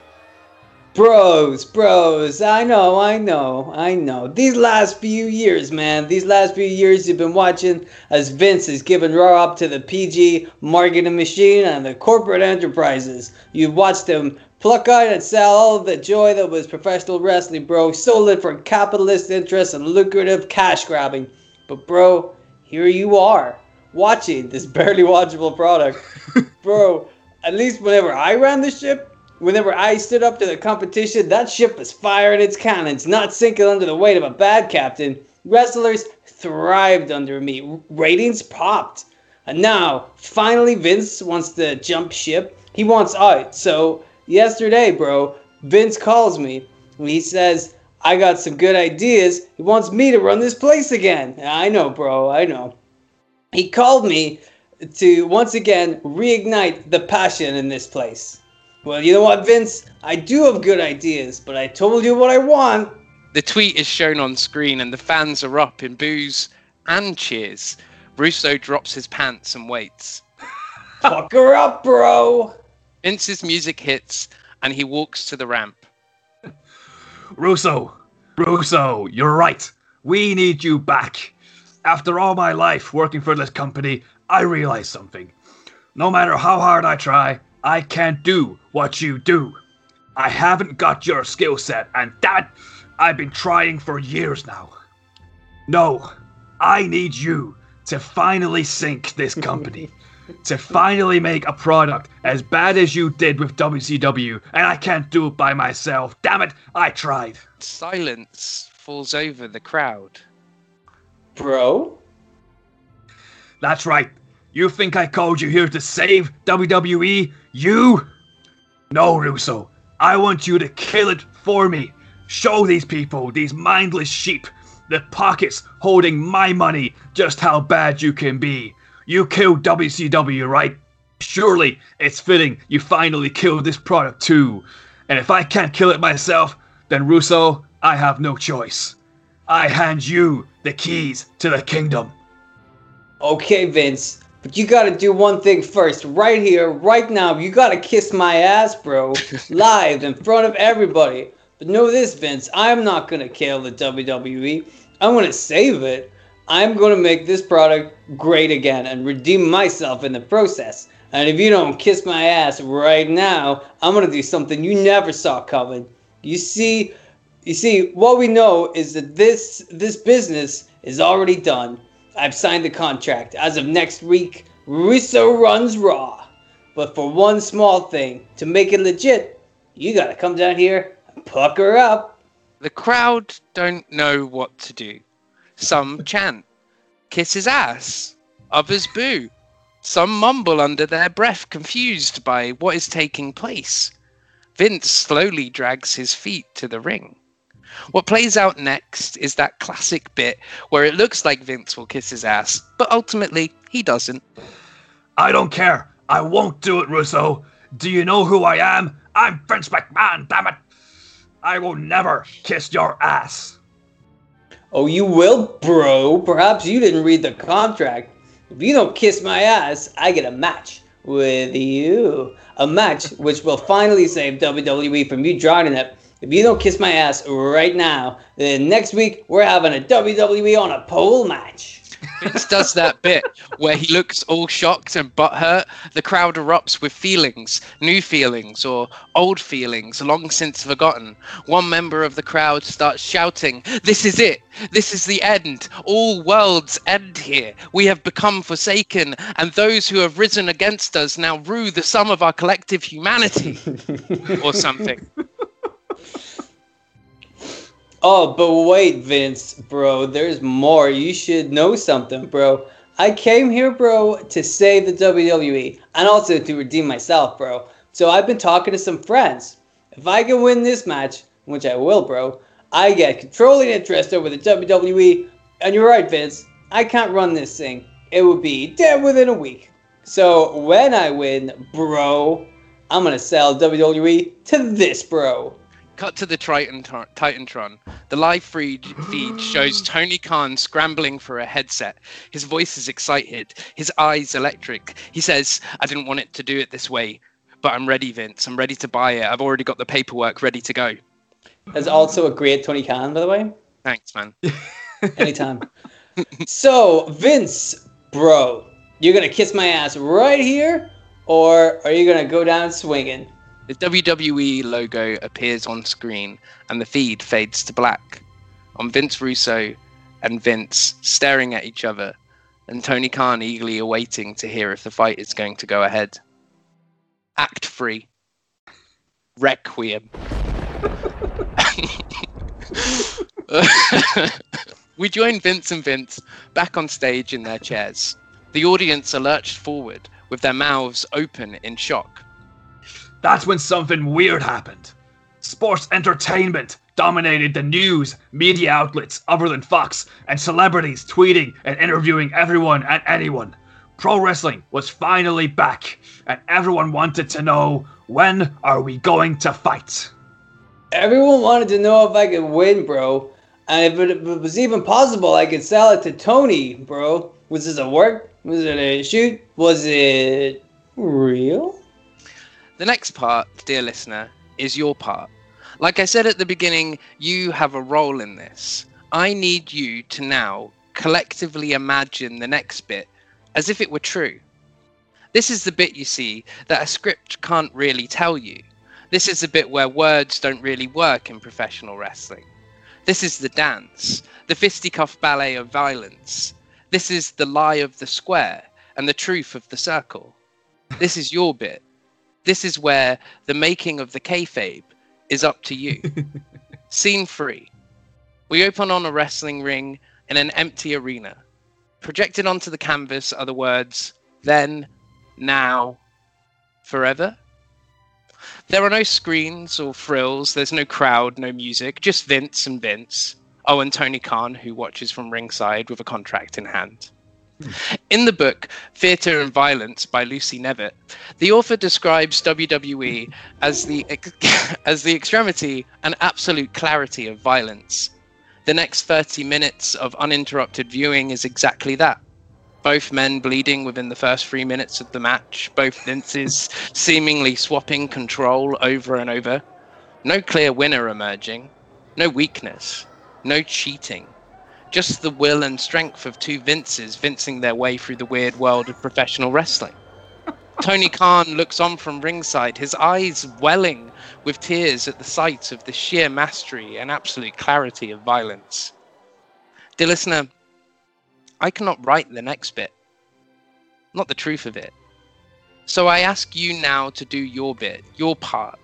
Bros, bros, I know, I know, I know. These last few years, man, these last few years you've been watching as Vince has given Raw up to the PG marketing machine and the corporate enterprises. You've watched him pluck out and sell all the joy that was professional wrestling, bro. Sold it for capitalist interests and lucrative cash grabbing. But, bro, here you are, watching this barely watchable product. bro, at least whenever I ran the ship, Whenever I stood up to the competition, that ship was firing its cannons, not sinking under the weight of a bad captain. Wrestlers thrived under me. Ratings popped. And now, finally, Vince wants to jump ship. He wants out. So, yesterday, bro, Vince calls me. And he says, I got some good ideas. He wants me to run this place again. I know, bro. I know. He called me to once again reignite the passion in this place. Well, you know what, Vince? I do have good ideas, but I told you what I want. The tweet is shown on screen and the fans are up in boos and cheers. Russo drops his pants and waits. Fuck her up, bro. Vince's music hits and he walks to the ramp. Russo, Russo, you're right. We need you back. After all my life working for this company, I realize something. No matter how hard I try, I can't do what you do. I haven't got your skill set, and that I've been trying for years now. No, I need you to finally sink this company. to finally make a product as bad as you did with WCW, and I can't do it by myself. Damn it, I tried. Silence falls over the crowd. Bro? That's right. You think I called you here to save WWE? You? No, Russo. I want you to kill it for me. Show these people, these mindless sheep, the pockets holding my money just how bad you can be. You killed WCW, right? Surely it's fitting you finally killed this product too. And if I can't kill it myself, then Russo, I have no choice. I hand you the keys to the kingdom. Okay, Vince, but you gotta do one thing first, right here, right now. You gotta kiss my ass, bro, live in front of everybody. But know this, Vince, I'm not gonna kill the WWE. I'm gonna save it. I'm gonna make this product great again and redeem myself in the process. And if you don't kiss my ass right now, I'm gonna do something you never saw coming. You see, you see, what we know is that this this business is already done. I've signed the contract. As of next week, Russo runs Raw. But for one small thing, to make it legit, you gotta come down here and pucker up. The crowd don't know what to do. Some chant, kiss his ass. Others boo. Some mumble under their breath, confused by what is taking place. Vince slowly drags his feet to the ring. What plays out next is that classic bit where it looks like Vince will kiss his ass, but ultimately he doesn't. I don't care. I won't do it, Russo. Do you know who I am? I'm Vince McMahon, damn it. I will never kiss your ass. Oh, you will, bro. Perhaps you didn't read the contract. If you don't kiss my ass, I get a match with you. A match which will finally save WWE from you joining it. If you don't kiss my ass right now, then next week we're having a WWE on a pole match. Vince does that bit where he looks all shocked and butthurt. The crowd erupts with feelings, new feelings, or old feelings, long since forgotten. One member of the crowd starts shouting, This is it! This is the end! All worlds end here! We have become forsaken, and those who have risen against us now rue the sum of our collective humanity! or something. Oh, but wait, Vince, bro, there's more. You should know something, bro. I came here, bro, to save the WWE and also to redeem myself, bro. So I've been talking to some friends. If I can win this match, which I will, bro, I get controlling interest over the WWE. And you're right, Vince, I can't run this thing. It would be dead within a week. So when I win, bro, I'm gonna sell WWE to this bro. Cut to the Triton Titantron. The live feed, feed shows Tony Khan scrambling for a headset. His voice is excited, his eyes electric. He says, I didn't want it to do it this way, but I'm ready, Vince. I'm ready to buy it. I've already got the paperwork ready to go. That's also a great Tony Khan, by the way. Thanks, man. Anytime. so, Vince, bro, you're going to kiss my ass right here, or are you going to go down swinging? The WWE logo appears on screen and the feed fades to black. On Vince Russo and Vince staring at each other, and Tony Khan eagerly awaiting to hear if the fight is going to go ahead. Act 3 Requiem. we join Vince and Vince back on stage in their chairs. The audience are lurched forward with their mouths open in shock. That's when something weird happened. Sports entertainment dominated the news, media outlets other than Fox, and celebrities tweeting and interviewing everyone and anyone. Pro wrestling was finally back, and everyone wanted to know when are we going to fight? Everyone wanted to know if I could win, bro. And if it, if it was even possible, I could sell it to Tony, bro. Was this a work? Was it a shoot? Was it real? The next part, dear listener, is your part. Like I said at the beginning, you have a role in this. I need you to now collectively imagine the next bit as if it were true. This is the bit you see that a script can't really tell you. This is the bit where words don't really work in professional wrestling. This is the dance, the fisticuff ballet of violence. This is the lie of the square and the truth of the circle. This is your bit. This is where the making of the kayfabe is up to you. Scene three. We open on a wrestling ring in an empty arena. Projected onto the canvas are the words, then, now, forever. There are no screens or frills, there's no crowd, no music, just Vince and Vince. Oh, and Tony Khan, who watches from ringside with a contract in hand. In the book Theatre and Violence by Lucy Nevitt, the author describes WWE as the as the extremity and absolute clarity of violence. The next 30 minutes of uninterrupted viewing is exactly that. Both men bleeding within the first three minutes of the match, both Vinces seemingly swapping control over and over. No clear winner emerging, no weakness, no cheating just the will and strength of two Vinces vincing their way through the weird world of professional wrestling. Tony Khan looks on from ringside, his eyes welling with tears at the sight of the sheer mastery and absolute clarity of violence. Dear listener, I cannot write the next bit, not the truth of it. So I ask you now to do your bit, your part.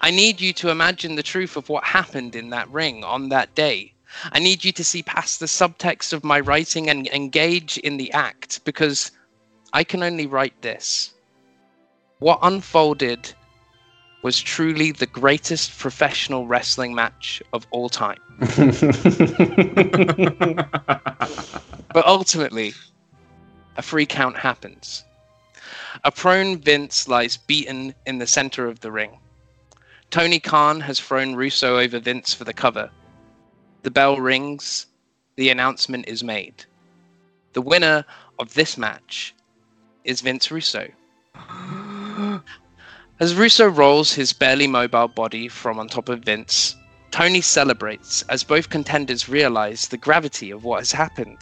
I need you to imagine the truth of what happened in that ring on that day I need you to see past the subtext of my writing and engage in the act because I can only write this. What unfolded was truly the greatest professional wrestling match of all time. but ultimately, a free count happens. A prone Vince lies beaten in the center of the ring. Tony Khan has thrown Russo over Vince for the cover. The bell rings, the announcement is made. The winner of this match is Vince Russo. As Russo rolls his barely mobile body from on top of Vince, Tony celebrates as both contenders realize the gravity of what has happened.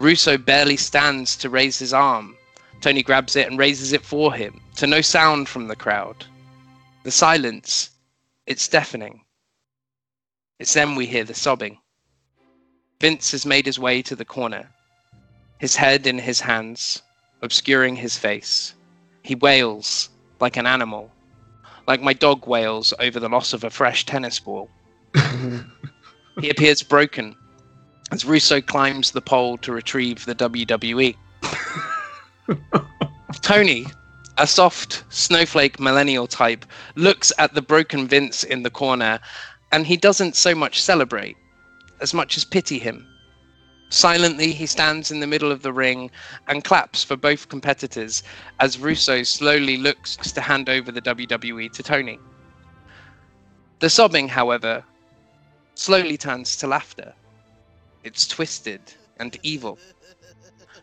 Russo barely stands to raise his arm. Tony grabs it and raises it for him, to no sound from the crowd. The silence, it's deafening. It's then we hear the sobbing. Vince has made his way to the corner, his head in his hands, obscuring his face. He wails like an animal, like my dog wails over the loss of a fresh tennis ball. he appears broken as Russo climbs the pole to retrieve the WWE. Tony, a soft snowflake millennial type, looks at the broken Vince in the corner and he doesn't so much celebrate as much as pity him. Silently, he stands in the middle of the ring and claps for both competitors as Russo slowly looks to hand over the WWE to Tony. The sobbing, however, slowly turns to laughter. It's twisted and evil.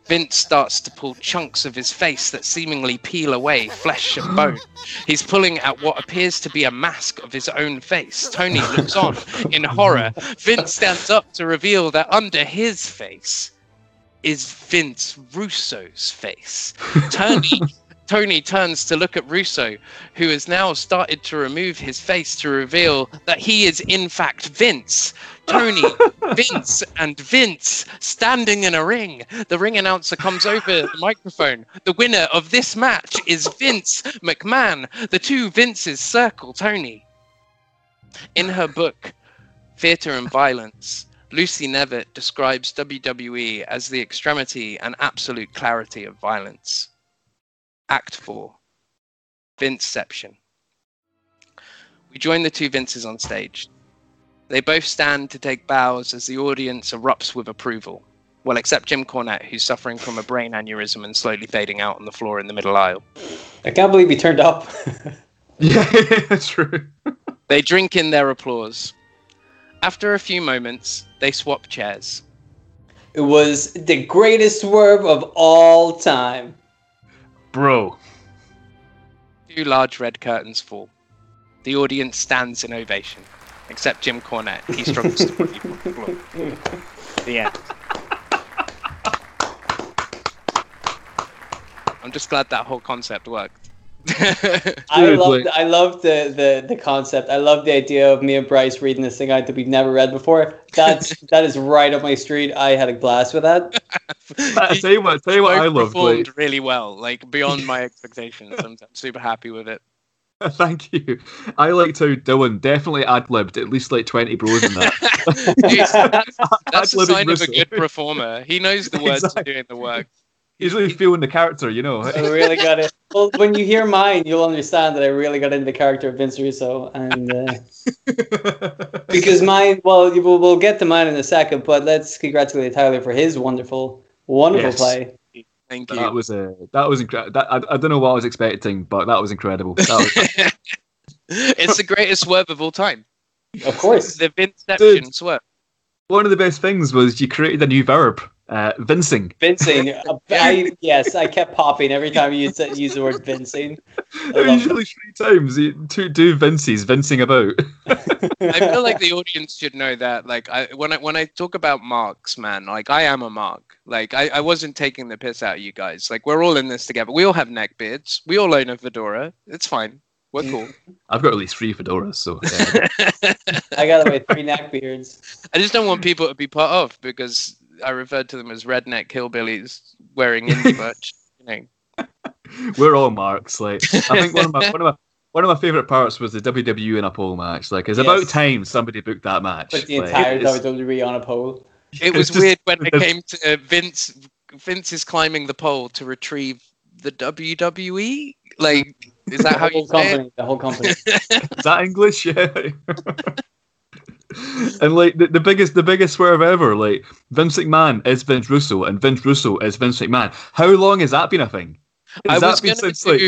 Vince starts to pull chunks of his face that seemingly peel away, flesh and bone. He's pulling at what appears to be a mask of his own face. Tony looks on in horror. Vince stands up to reveal that under his face is Vince Russo's face. Tony Tony turns to look at Russo, who has now started to remove his face to reveal that he is in fact Vince. Tony, Vince, and Vince standing in a ring. The ring announcer comes over the microphone. The winner of this match is Vince McMahon. The two Vinces circle Tony. In her book, Theatre and Violence, Lucy Nevitt describes WWE as the extremity and absolute clarity of violence. Act 4 Vinceception. We join the two Vinces on stage. They both stand to take bows as the audience erupts with approval. Well, except Jim Cornette, who's suffering from a brain aneurysm and slowly fading out on the floor in the middle aisle. I can't believe he turned up. yeah, that's true. they drink in their applause. After a few moments, they swap chairs. It was the greatest swerve of all time. Bro. Two large red curtains fall. The audience stands in ovation, except Jim Cornette. He struggles to put breathe on the floor. The end. I'm just glad that whole concept worked. I love I love the, the the concept. I love the idea of me and Bryce reading this thing out that we've never read before. That's that is right up my street. I had a blast with that. I tell you what, tell you what I love. Performed like... really well, like beyond my expectations. I'm, I'm super happy with it. Thank you. I liked how Dylan definitely ad libbed at least like 20 bros in that. that's that's a sign of a good performer. He knows the words exactly. doing the work. He's really feeling the character, you know. I really got it. Well, when you hear mine, you'll understand that I really got into the character of Vince Russo, and uh, because mine. Well, we'll, we'll get to mine in a second, but let's congratulate Tyler for his wonderful, wonderful Yes. play. Thank you. that was a that was incredible. I, I don't know what I was expecting, but that was incredible. That was, it's the greatest swerve of all time. Of course, The Vinception Dude. swerve. one of the best things was you created a new verb, uh, vincing. Vincing. uh, I, yes, I kept popping every time you used, use the word vincing. love Usually three times. You two do Vinces vincing about. I feel like the audience should know that. Like, I when I when I talk about marks, man, like I am a mark. Like, I, I wasn't taking the piss out of you guys. Like, we're all in this together. We all have neck beards. We all own a fedora. It's fine. We're cool. I've got at least three fedoras, so yeah. I got away three neck beards. I just don't want people to be put off because I referred to them as redneck hillbillies wearing indie merch. You know. we're all marks. Like I think one of my one of my one of my favorite parts was the WWE in a pole match. Like it's about time somebody booked that match. Put the Like, entire WWE on a pole. It was just- weird when it came to uh, Vince. Vince is climbing the pole to retrieve the WWE. Like, is that how you say it? company. The whole company. Is that English? Yeah. and like the, the biggest the biggest swerve ever, like Vince McMahon is Vince Russo and Vince Russo is Vince McMahon. How long has that been a thing? I Has that was gonna since, like-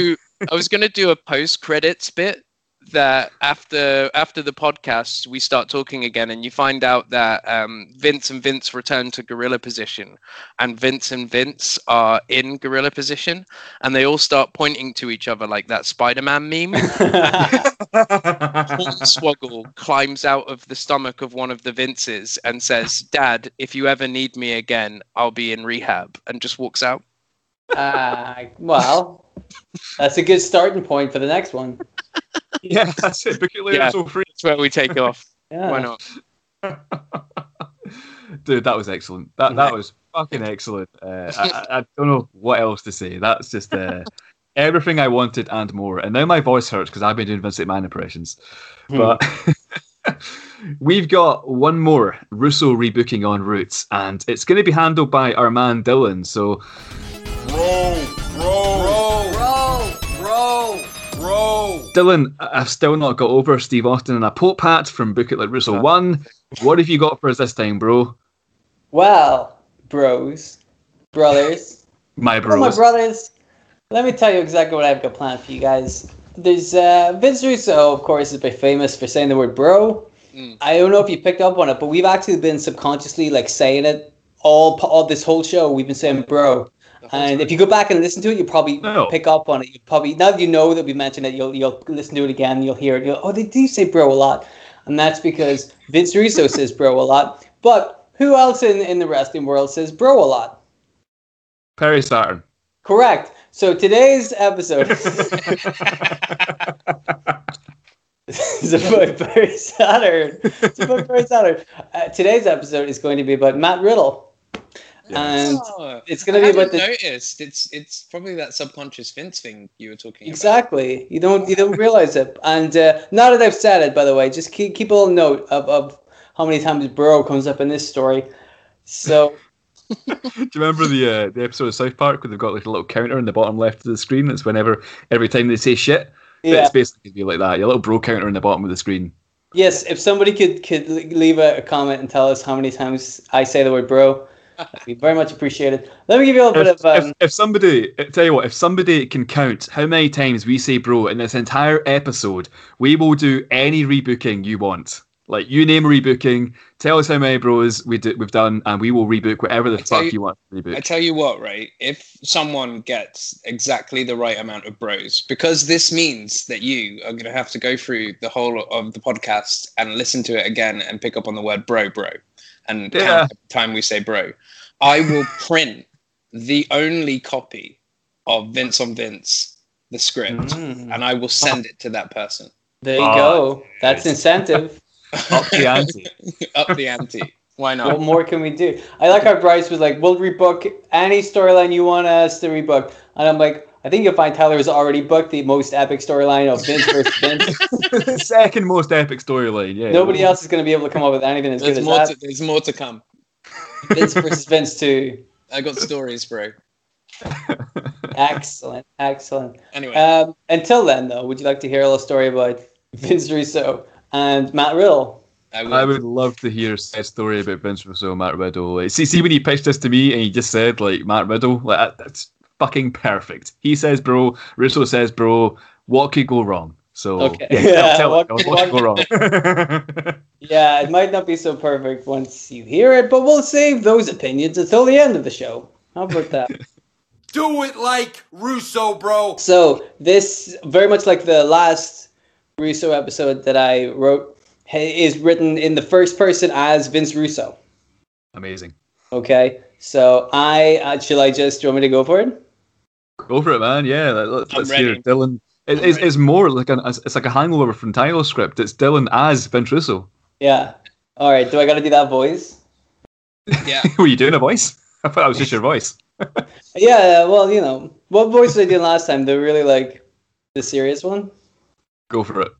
I was gonna do a post credits bit that after after the podcast we start talking again and you find out that um, Vince and Vince return to gorilla position and Vince and Vince are in gorilla position and they all start pointing to each other like that Spider-Man meme. Hornswoggle climbs out of the stomach of one of the Vinces and says, "Dad, if you ever need me again, I'll be in rehab," and just walks out. uh, well, that's a good starting point for the next one. Yeah, that's it. Book it later, Yeah. so free. That's where we take off. Yeah. Why not? Dude, that was excellent. That that was fucking excellent. Uh, I, I- I don't know what else to say. That's just uh, everything I wanted and more. And now my voice hurts because I've been doing Vince McMahon impressions. Hmm. But we've got one more Russo rebooking on route, and it's going to be handled by our man Dylan. So Dylan, I- I've still not got over Steve Austin and a Pope hat from Book It Like Russo One. What have you got for us this time, bro? Well, bros, brothers, My oh, my bros. brothers. Let me tell you exactly what I've got planned for you guys. There's uh, Vince Russo, of course, is very famous for saying the word bro. Mm. I don't know if you picked up on it, but we've actually been subconsciously like saying it all all this whole show. We've been saying bro. And if you go back and listen to it, you'll probably No. pick up on it. You probably now that you know that we mentioned it, you'll you'll listen to it again. You'll hear it. You'll, oh, they do say bro a lot, and that's because Vince Russo says bro a lot. But who else in in the wrestling world says bro a lot? Perry Saturn. Correct. So today's episode is about Barry Saturn. It's about Barry Saturn. Uh, today's episode is going to be about Matt Riddle, and Oh, it's going to be about the noticed. It's it's probably that subconscious Vince thing you were talking about. Exactly. You don't you don't realize it. And uh, now that I've said it, by the way, just keep keep a little note of, of how many times Burrow comes up in this story. So Do you remember the uh, the episode of South Park where they've got like a little counter in the bottom left of the screen? It's whenever every time they say shit. yeah, It's basically be like that. Your little bro counter in the bottom of the screen. yes. If somebody could could leave a, a comment and tell us how many times I say the word bro, that'd very much appreciate it. Let me give you a little bit of um, if, if somebody, tell you what, if somebody can count how many times we say bro in this entire episode, we will do any rebooking you want. Like you name a rebooking, tell us how many bros we do, we've done, and we will rebook whatever the fuck you- you want to I tell you what, right? If someone gets exactly the right amount of bros, because this means that you are going to have to go through the whole of the podcast and listen to it again and pick up on the word bro, bro, and Yeah. count every time we say bro. I will print the only copy of Vince on Vince, the script, mm, and I will send it to that person. there you Oh, go. That's incentive. Up the ante. Up the ante. Why not? What more can we do? I like how Bryce was like, "We'll rebook any storyline you want us to rebook," and I'm like, "I think you'll find Tyler has already booked the most epic storyline of Vince versus Vince. Second most epic storyline. Yeah. Nobody else is going to be able to come up with anything as good There's as more, that. to, there's more to come. Vince versus Vince too. I got stories, bro. excellent, excellent. Anyway, Um, until then, though, would you like to hear a little story about Vince Russo and Matt Riddle? I would, I would love to hear a story about Vince Russo and Matt Riddle. Like, see, see when he pitched this to me and he just said like Matt Riddle, like that's fucking perfect. He says bro, Russo says bro. What could go wrong? So Okay. yeah, Yeah, tell, what- tell us what, could go wrong. Yeah, it might not be so perfect once you hear it, but we'll save those opinions until the end of the show. How about that? Do it like Russo, bro. so, this, very much like the last Russo episode that I wrote, is written in the first person as Vince Russo. Amazing. Okay, so I, uh, shall I just, do you want me to go for it? Go for it, man. Yeah, let- let's, let's hear it. Dylan. It, it's, it's more like an it's like a hangover from Tyler's script. It's Dylan as Vince Russo. Yeah. All right, do I got to do that voice? yeah. Were you doing a voice? I thought that was just your voice. Yeah, well, you know, what voice did I do last time? The really like the serious one? Go for it.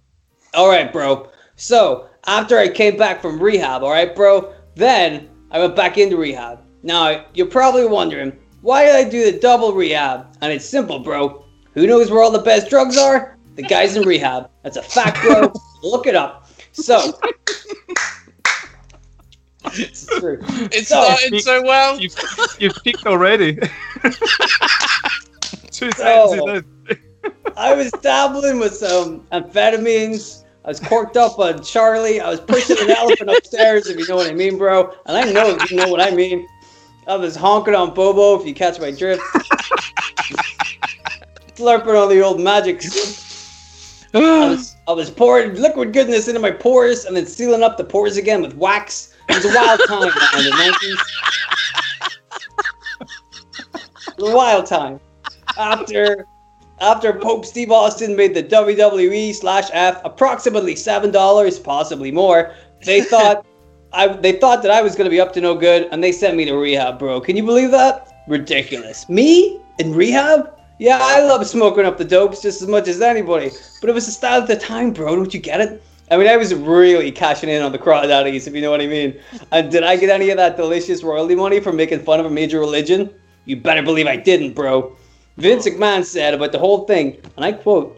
All right, bro. So, after I came back from rehab, all right, bro, then I went back into rehab. Now, you're probably wondering, why did I do the double rehab? And it's simple, bro. Who knows where all the best drugs are? The guys in rehab. That's a fact, bro. Look it up. So, it's true. It's So- starting so well. You've, you've peaked already. Two So- sentences in. I was dabbling with some amphetamines. I was corked up on Charlie. I was pushing an elephant upstairs, if you know what I mean, bro. And I know if you know what I mean. I was honking on Bobo, if you catch my drift. Slurping on the old magic. I was, I was pouring liquid goodness into my pores and then sealing up the pores again with wax. It was a wild time in the 90s. It was a wild time. After after Pope Steve Austin made the WWE slash F approximately seven dollars, possibly more, they thought I they thought that I was gonna be up to no good, and they sent me to rehab, bro. Can you believe that? Ridiculous. Me in rehab? Yeah, I love smoking up the dopes just as much as anybody, but it was the style of the time, bro. Don't you get it? I mean, I was really cashing in on the crawdaddies, if you know what I mean. And did I get any of that delicious royalty money for making fun of a major religion? You better believe I didn't, bro. Vince McMahon said about the whole thing, and I quote,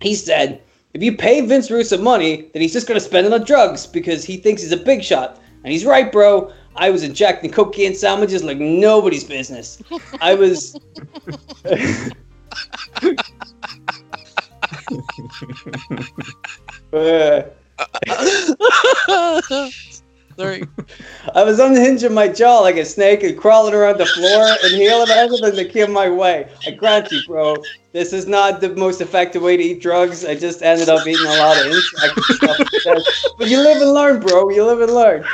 he said, if you pay Vince Russo money, then he's just going to spend it on drugs because he thinks he's a big shot. And he's right, bro. I was injecting cocaine sandwiches like nobody's business. I was. Uh, Sorry. I was unhinging my jaw like a snake and crawling around the floor, and healing everything that came my way. I grant you, bro, this is not the most effective way to eat drugs. I just ended up eating a lot of insects. But you live and learn, bro. You live and learn.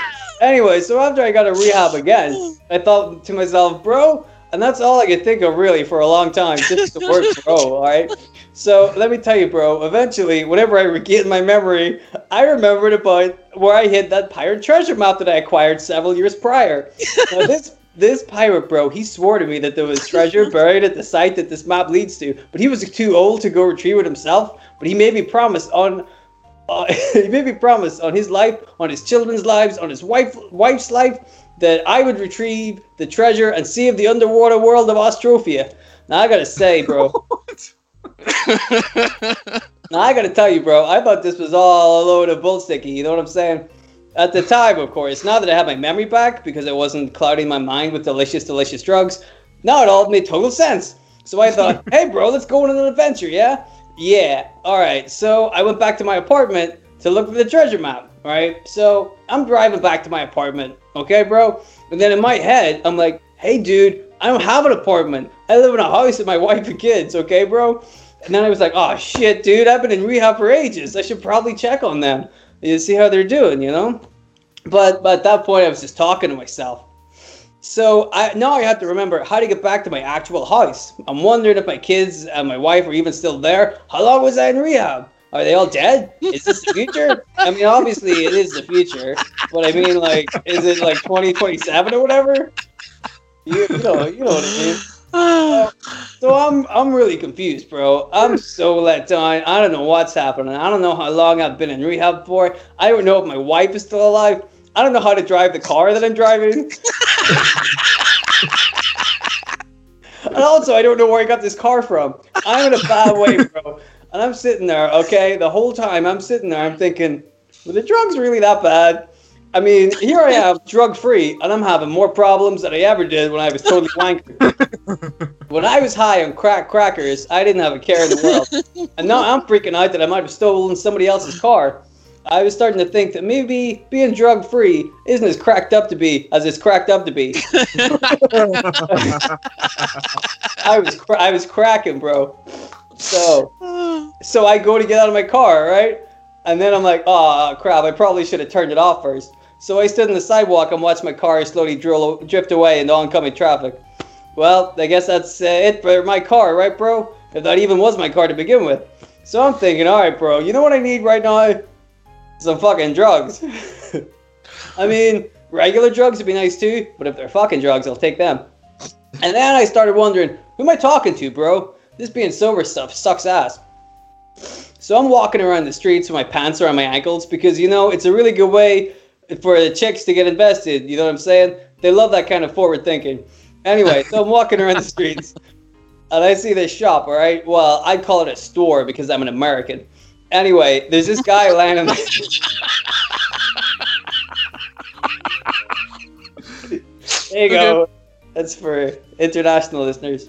Anyway, so after I got a rehab again, I thought to myself, bro, and that's all I could think of really for a long time, just the word bro, alright? So let me tell you, bro, eventually, whenever I regain my memory, I remembered about where I hid that pirate treasure map that I acquired several years prior. Now, this this pirate, bro, he swore to me that there was treasure buried at the site that this map leads to, but he was too old to go retrieve it himself. But he made me promise on. Uh, he made me promise on his life, on his children's lives, on his wife wife's life, that I would retrieve the treasure and save the underwater world of Austrophia. Now I gotta say, bro. Now I gotta tell you, bro, I thought this was all a load of bullsticky. You know what I'm saying? At the time, of course. Now that I have my memory back because I wasn't clouding my mind with delicious, delicious drugs, now it all made total sense. So I thought, hey, bro, let's go on an adventure, yeah? Yeah. All right. So I went back to my apartment to look for the treasure map. All right. So I'm driving back to my apartment. Okay, bro. And then in my head, I'm like, hey, dude, I don't have an apartment. I live in a house with my wife and kids. Okay, bro. And then I was like, oh shit, dude, I've been in rehab for ages. I should probably check on them. You see how they're doing, you know? But but at that point I was just talking to myself. So I now I have to remember how to get back to my actual house. I'm wondering if my kids and my wife are even still there. How long was I in rehab? Are they all dead? Is this the future? I mean, obviously it is the future, but I mean, like, is it like 2027 or whatever? You, you know, you know what I mean. So I'm I'm really confused, bro. I'm so let down. I don't know what's happening. I don't know how long I've been in rehab for. I don't know if my wife is still alive. I don't know how to drive the car that I'm driving. and also, I don't know where I got this car from. I'm in a bad way, bro. And I'm sitting there, okay, the whole time I'm sitting there, I'm thinking, were the drugs really that bad? I mean, here I am, drug free, and I'm having more problems than I ever did when I was totally wanker. when I was high on crack crackers, I didn't have a care in the world. And now I'm freaking out that I might have stolen somebody else's car. I was starting to think that maybe being drug free isn't as cracked up to be as it's cracked up to be. I was cra- I was cracking, bro. So so I go to get out of my car, right? And then I'm like, oh crap, I probably should have turned it off first. So I stood on the sidewalk and watched my car slowly drill, drift away into oncoming traffic. Well, I guess that's uh, it for my car, right, bro? If that even was my car to begin with. So I'm thinking, all right, bro, you know what I need right now? Some fucking drugs. I mean, regular drugs would be nice too, but if they're fucking drugs, I'll take them. And then I started wondering, who am I talking to, bro? This being sober stuff sucks ass. So I'm walking around the streets with my pants around my ankles because you know it's a really good way for the chicks to get invested. You know what I'm saying? They love that kind of forward thinking. Anyway, so I'm walking around the streets and I see this shop. All right, well I'd call it a store because I'm an American. Anyway, there's this guy lying on the. there you go. That's for international listeners.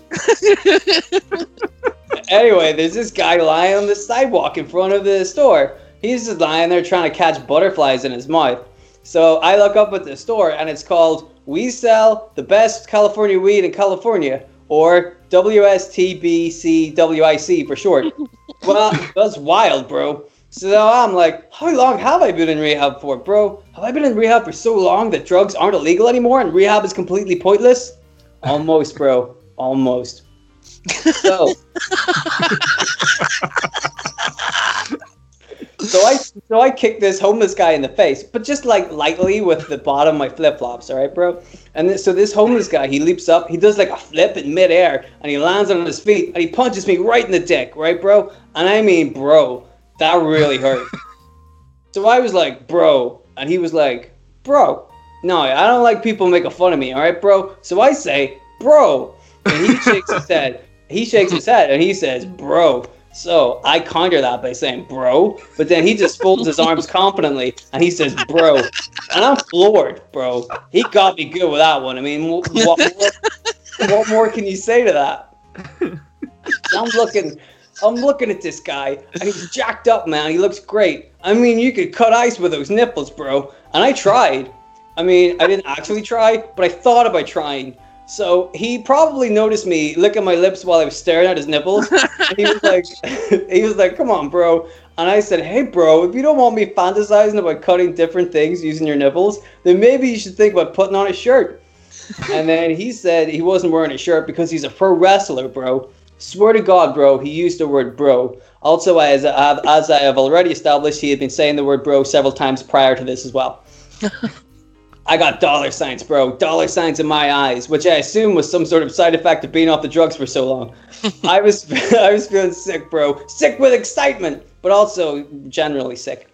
anyway, there's this guy lying on the sidewalk in front of the store. He's just lying there trying to catch butterflies in his mouth. So I look up at the store and it's called We Sell the Best California Weed in California, or WSTBCWIC for short. well, that's wild, bro. So I'm like, how long have I been in rehab for, bro? Have I been in rehab for so long that drugs aren't illegal anymore and rehab is completely pointless? Almost, bro. Almost. So, so I so I kicked this homeless guy in the face, but just like lightly with the bottom of my flip flops, all right, bro. And this, so this homeless guy, he leaps up, he does like a flip in midair, and he lands on his feet, and he punches me right in the dick, right, bro. And I mean, bro, that really hurt. so I was like, bro, and he was like, bro, no, I don't like people making fun of me, all right, bro. So I say, bro, and he shakes his head. He shakes his head, and he says, bro. So I counter that by saying bro, but then he just folds his arms confidently and he says bro. And I'm floored, bro. He got me good with that one. I mean, what, what, more, what more can you say to that? I'm looking, I'm looking at this guy and he's jacked up, man. He looks great. I mean, you could cut ice with those nipples, bro. And I tried. I mean, I didn't actually try, but I thought about trying. So he probably noticed me licking my lips while I was staring at his nipples. He was like, he was like, "Come on, bro." And I said, "Hey, bro, if you don't want me fantasizing about cutting different things using your nipples, then maybe you should think about putting on a shirt." And then he said he wasn't wearing a shirt because he's a pro wrestler, bro. Swear to God, bro, he used the word bro. Also, as I have, as I have already established, he had been saying the word bro several times prior to this as well. I got dollar signs, bro. Dollar signs in my eyes, which I assume was some sort of side effect of being off the drugs for so long. I was I was feeling sick, bro. Sick with excitement, but also generally sick.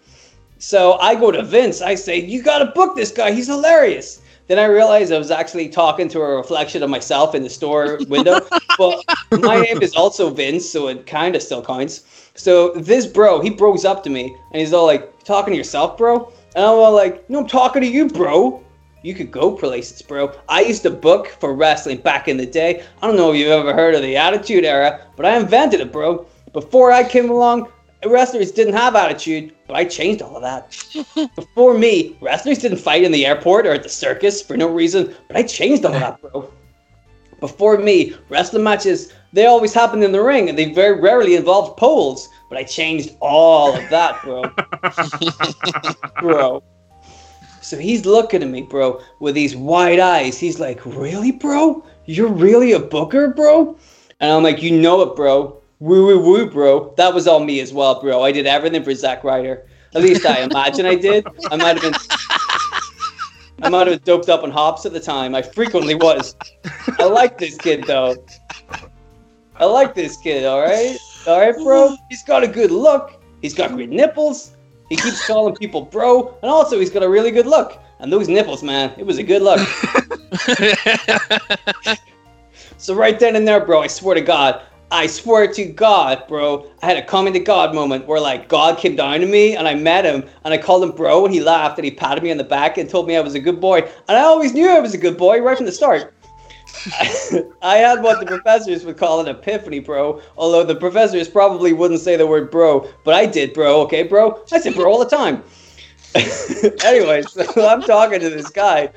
So I go to Vince. I say, "You got to book this guy. He's hilarious." Then I realized I was actually talking to a reflection of myself in the store window. but my name is also Vince, so it kind of still counts. So this bro, he bros up to me, and he's all like, "Talking to yourself, bro?" And I'm all like, no, I'm talking to you, bro. You could go places, bro. I used to book for wrestling back in the day. I don't know if you've ever heard of the Attitude Era, but I invented it, bro. Before I came along, wrestlers didn't have attitude, but I changed all of that. Before me, wrestlers didn't fight in the airport or at the circus for no reason, but I changed all of that, bro. Before me, wrestling matches, they always happened in the ring and they very rarely involved poles, but I changed all of that, bro. bro. So he's looking at me, bro, with these wide eyes. He's like, Really, bro? You're really a booker, bro? And I'm like, You know it, bro. Woo woo woo, bro. That was all me as well, bro. I did everything for Zack Ryder. At least I imagine I did. I might have been. I might have been doped up on hops at the time. I frequently was. I like this kid though. I like this kid. All right, all right, bro. He's got a good look. He's got great nipples. He keeps calling people bro, and also he's got a really good look. And those nipples, man, it was a good look. So right then and there, bro, I swear to God, I swear to God, bro, I had a coming to God moment where like God came down to me and I met him and I called him bro and he laughed and he patted me on the back and told me I was a good boy. And I always knew I was a good boy right from the start. I had what the professors would call an epiphany, bro. Although the professors probably wouldn't say the word bro, but I did, bro. Okay, bro? I said bro all the time. anyway, so I'm talking to this guy.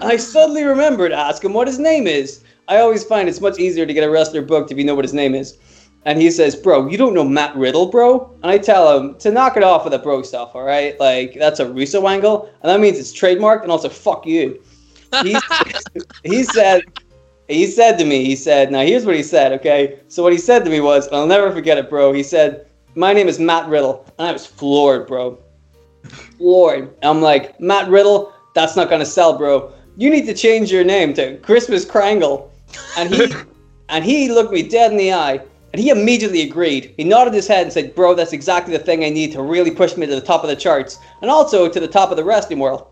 I suddenly remember to ask him what his name is. I always find it's much easier to get a wrestler booked if you know what his name is. And he says, Bro, you don't know Matt Riddle, bro? And I tell him to knock it off with the bro stuff, all right? Like, that's a Russo angle. And that means it's trademarked and also fuck you. He, he said, he said to me, he said, now here's what he said, okay? So what he said to me was, I'll never forget it, bro. He said, My name is Matt Riddle. And I was floored, bro. Floored. I'm like, Matt Riddle, that's not gonna sell, bro. You need to change your name to Christmas Krangle. And he and he looked me dead in the eye and he immediately agreed. He nodded his head and said, Bro, that's exactly the thing I need to really push me to the top of the charts and also to the top of the wrestling world.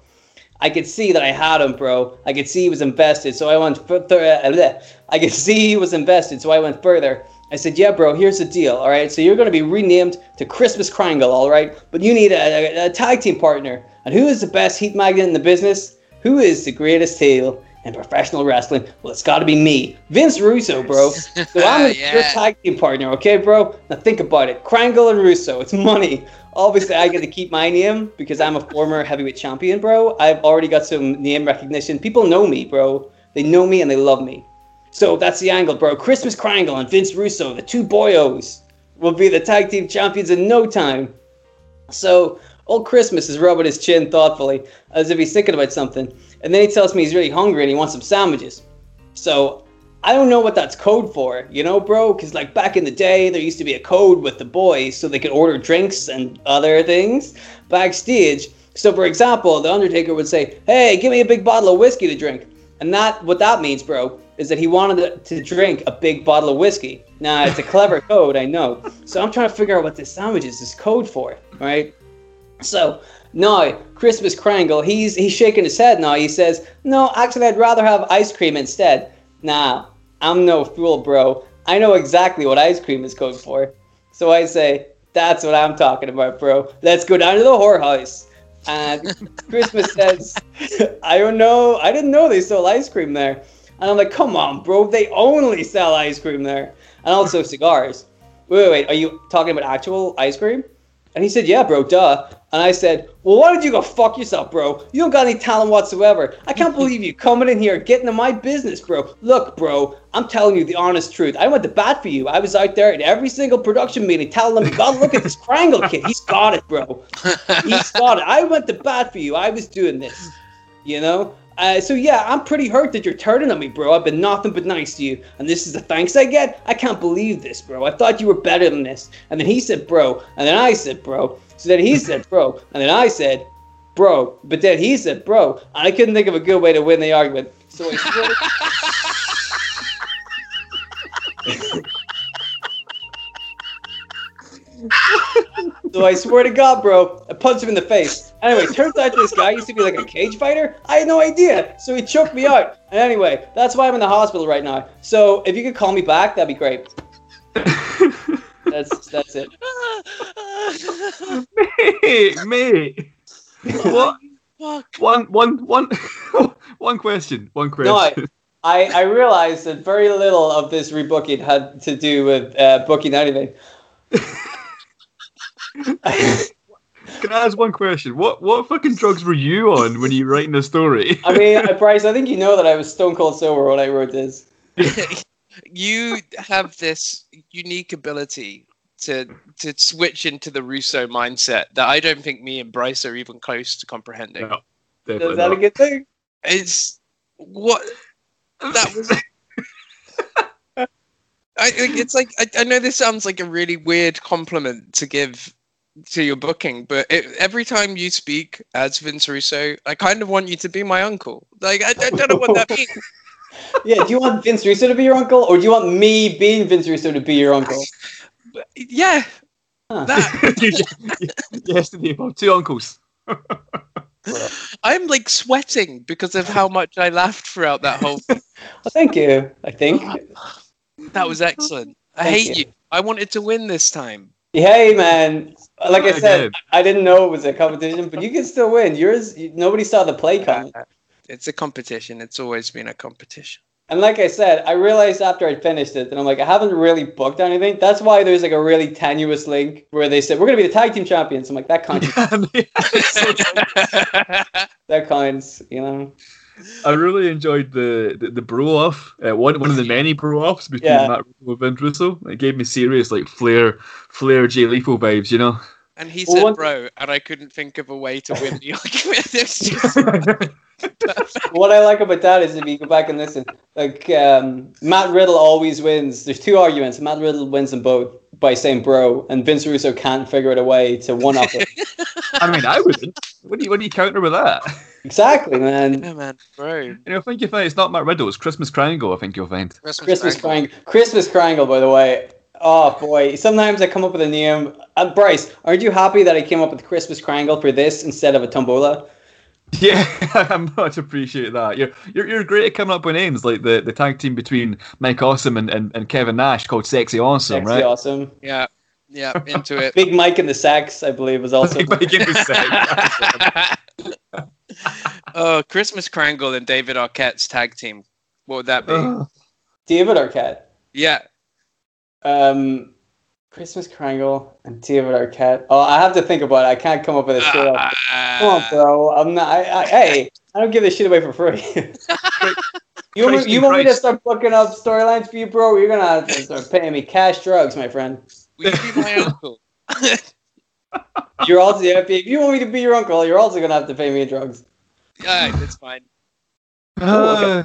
I could see that I had him, bro. I could see he was invested, so I went further. Uh, I could see he was invested, so I went further. I said, "Yeah, bro. Here's the deal. All right. So you're going to be renamed to Christmas Krangle, all right? But you need a, a, a tag team partner. And who is the best heat magnet in the business? Who is the greatest heel in professional wrestling? Well, it's got to be me, Vince Russo, bro. So I'm Yeah. your tag team partner, okay, bro? Now think about it. Krangle and Russo. It's money. Obviously, I get to keep my name because I'm a former heavyweight champion, bro. I've already got some name recognition. People know me, bro. They know me and they love me. So that's the angle, bro. Christmas Krangle and Vince Russo, the two boyos, will be the tag team champions in no time. So old Christmas is rubbing his chin thoughtfully, as if he's thinking about something. And then he tells me he's really hungry and he wants some sandwiches. So I don't know what that's code for, you know, bro? Because like back in the day, there used to be a code with the boys so they could order drinks and other things backstage. So for example, the Undertaker would say, "Hey, give me a big bottle of whiskey to drink," and that what that means, bro, is that he wanted to drink a big bottle of whiskey. Now it's a clever code, I know. So I'm trying to figure out what this sandwiches is code for, right? So now Christmas Krangle, he's he's shaking his head now. He says, "No, actually, I'd rather have ice cream instead." Nah, I'm no fool, bro. I know exactly what ice cream is code for. So I say, "That's what I'm talking about, bro. Let's go down to the whorehouse." And Christmas says, "I don't know. I didn't know they sold ice cream there." And I'm like, "Come on, bro. They only sell ice cream there, and also cigars." Wait, wait, wait. Are you talking about actual ice cream? And he said, Yeah, bro, duh. And I said, Well, why don't you go fuck yourself, bro? You don't got any talent whatsoever. I can't believe you coming in here getting in my business, bro. Look, bro, I'm telling you the honest truth. I went to bat for you. I was out there at every single production meeting telling them, gotta look at this Krangle kid. He's got it, bro. He's got it. I went to bat for you. I was doing this, you know? Uh, so yeah, I'm pretty hurt that you're turning on me, bro. I've been nothing but nice to you, and this is the thanks I get. I can't believe this, bro. I thought you were better than this. And then he said, bro, and then I said, bro. So then he said, bro, and then I said, bro. But then he said, bro, and I couldn't think of a good way to win the argument. So I swear. So I swear to God, bro, I punched him in the face. Anyway, turns out this guy used to be like a cage fighter. I had no idea. So he choked me out. And anyway, that's why I'm in the hospital right now. So if you could call me back, that'd be great. That's that's it. mate, mate. What? Fuck. One, one, one, one question. One question. No, I. I, I realized that very little of this rebooking had to do with uh, booking anything. Can I ask one question? What, what fucking drugs were you on when you were writing the story? I mean, uh, Bryce, I think you know that I was stone cold sober when I wrote this. you have this unique ability to to switch into the Russo mindset that I don't think me and Bryce are even close to comprehending. No. Is Definitely that a good thing? It's what that was. I think it's like I, I know this sounds like a really weird compliment to give to your booking, but it, every time you speak as Vince Russo, I kind of want you to be my uncle. Like I, I don't know what that means. Yeah, do you want Vince Russo to be your uncle, or do you want me being Vince Russo to be your uncle? Yeah, Huh. that. yes, to the above. Two uncles. I'm like sweating because of how much I laughed throughout that whole. Well, thank you. I think. that was excellent. I Thank hate you. you. I wanted to win this time. Hey man, like I said. I didn't know it was a competition, but you can still win. Yours, nobody saw the play coming. It's a competition. It's always been a competition. And like I said, I realized after I finished it that I'm like, I haven't really booked anything. That's why there's like a really tenuous link where they said we're gonna be the tag team champions. I'm like, that counts. that counts. You know. I really enjoyed the the, the bro off. Uh, one one of the many bro offs between Yeah. Matt Riddle and Vince Russo. It gave me serious like Flair Flair Jay Lethal vibes, you know. and he Well, said, one- "Bro," and I couldn't think of a way to win the argument. It's just perfect. what I like about that is if you go back and listen, like um, Matt Riddle always wins. There's two arguments. Matt Riddle wins them both by saying "bro," and Vince Russo can't figure out a way to one up it. I mean, I wouldn't. What do you what do you counter with that? exactly, man. Yeah, man, bro. You know, I think you find it's not Matt Riddle, it's Christmas Triangle. I think you'll find. Christmas triangle. Christmas triangle, by the way. Oh boy! Sometimes I come up with a name. Uh, Bryce, aren't you happy that I came up with Christmas triangle for this instead of a tombola? Yeah, I much appreciate that. You're, you're you're great at coming up with names like the, the tag team between Mike Awesome and, and, and Kevin Nash called Sexy Awesome, Sexy right? awesome. Yeah, yeah, into it. Big Mike and the Sax, I believe, was also. Big Mike and the oh, Christmas Krangle and David Arquette's tag team. What would that be? David Arquette. yeah, Um, Christmas Krangle and David Arquette. Oh, I have to think about it. I can't come up with a straight up. Come on, bro. I'm not. I, I, hey, I don't give this shit away for free. you want, me, you want me to start booking up storylines for you, bro? You're gonna have to start paying me cash drugs, my friend. will you be my uncle? You're also yeah, if you want me to be your uncle, you're also gonna have to pay me in drugs. yeah, that's fine. Uh,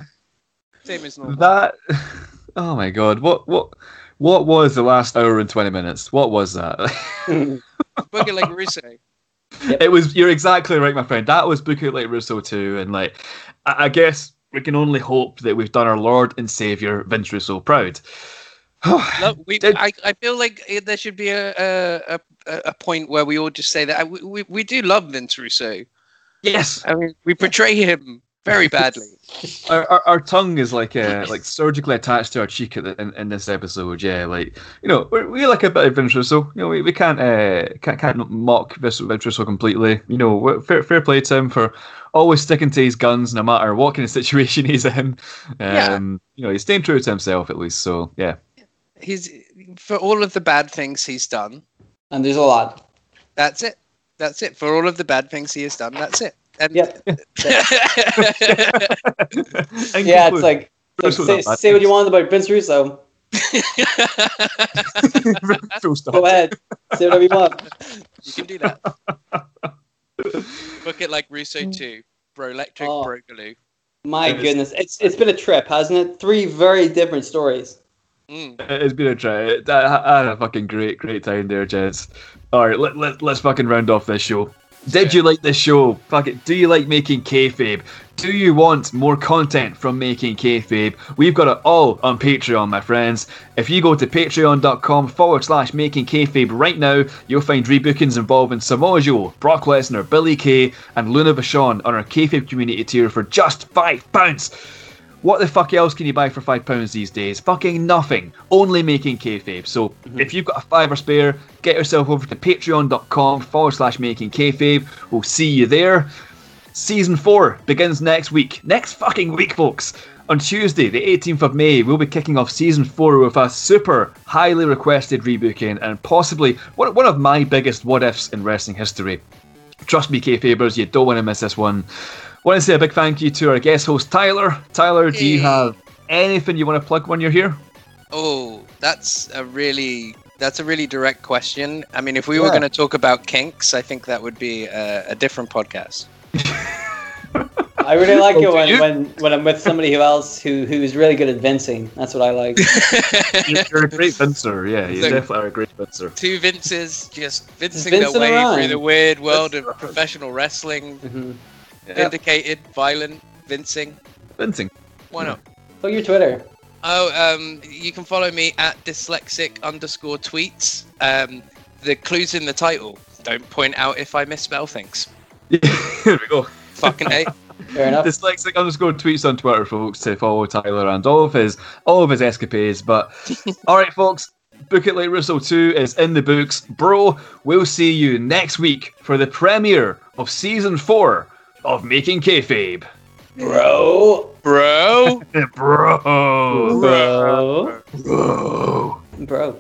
Same as normal. that. Oh my god! What what what was the last hour and twenty minutes? What was that? Book It Like Russo. it was. You're exactly right, my friend. That was Book It Like Russo too, and like, I, I guess we can only hope that we've done our Lord and Savior Vince Russo proud. Look, we, Did- I, I feel like there should be a, a, a, a point where we all just say that I, we, we, we do love Vince Russo. yes, I mean, we portray him very badly. our, our, our tongue is like uh, like surgically attached to our cheek at the, in, in this episode. Yeah, like you know, we're, we like a bit of Vince Russo. You know, we, we can't uh, can't can't mock Vince Vince Russo completely. You know, fair fair play to him for always sticking to his guns no matter what kind of situation he's in. Um, Yeah. You know, he's staying true to himself at least. So yeah. He's for all of the bad things he's done. and there's a lot. That's it. That's it. For all of the bad things he has done, that's it. And Yep. In Yeah, it's conclusion, like, like say, say what you want about Vince Russo. Full stop. Go ahead. Say whatever you want. you can do that. Book it like Russo too. Bro Electric, Oh. Bro Galoo. My It is- goodness, it's it's been a trip, hasn't it? Three very different stories. Mm. It's been a try. I, I had a fucking great, great time there, gents. All right, let, let, let's fucking round off this show. Did you like this show? Fuck it. Do you like making kayfabe? Do you want more content from making kayfabe? We've got it all on Patreon, my friends. If you go to patreon.com forward slash making kayfabe right now, you'll find rebookings involving Samoa Joe, Brock Lesnar, Billie Kay, and Luna Vachon on our kayfabe community tier for just five pounds. What the fuck else can you buy for five pounds these days? Fucking nothing. Only making kayfabe. So mhm. if you've got a fiver spare, get yourself over to patreon.com forward slash making kayfabe. We'll see you there. Season four begins next week. Next fucking week, folks. On Tuesday, the 18th of May, we'll be kicking off season four with a super highly requested rebooking and possibly one one of my biggest what ifs in wrestling history. Trust me, kayfabers, you don't want to miss this one. Want to say a big thank you to our guest host Tyler. Tyler, do you have anything you want to plug when you're here? Oh, that's a really that's a really direct question. I mean, if we were going to talk about kinks, I think that would be a, a different podcast. I really like it when, you? when, when I'm with somebody who else who who's really good at vincing. That's what I like. You're, you're a great Vincer, yeah, you So- definitely are a great Vincer. Two Vinces just vincing vincing their way around. through the weird world of around. professional wrestling. hmm Vindicated, violent, vincing. Vincing. Why not? Plug your Twitter. Oh, um, you can follow me at dyslexic underscore tweets. Um, the clues in the title. Don't point out if I misspell things. Yeah, there we go. Fucking A. Fair enough. Dyslexic underscore tweets on Twitter, folks, to follow Tyler and all of his all of his escapades. But all right, folks, Book It Like Russo 2 is in the books. Bro, we'll see you next week for the premiere of season four of Making Kayfabe. Bro. Bro. Bro. Bro. Bro. Bro.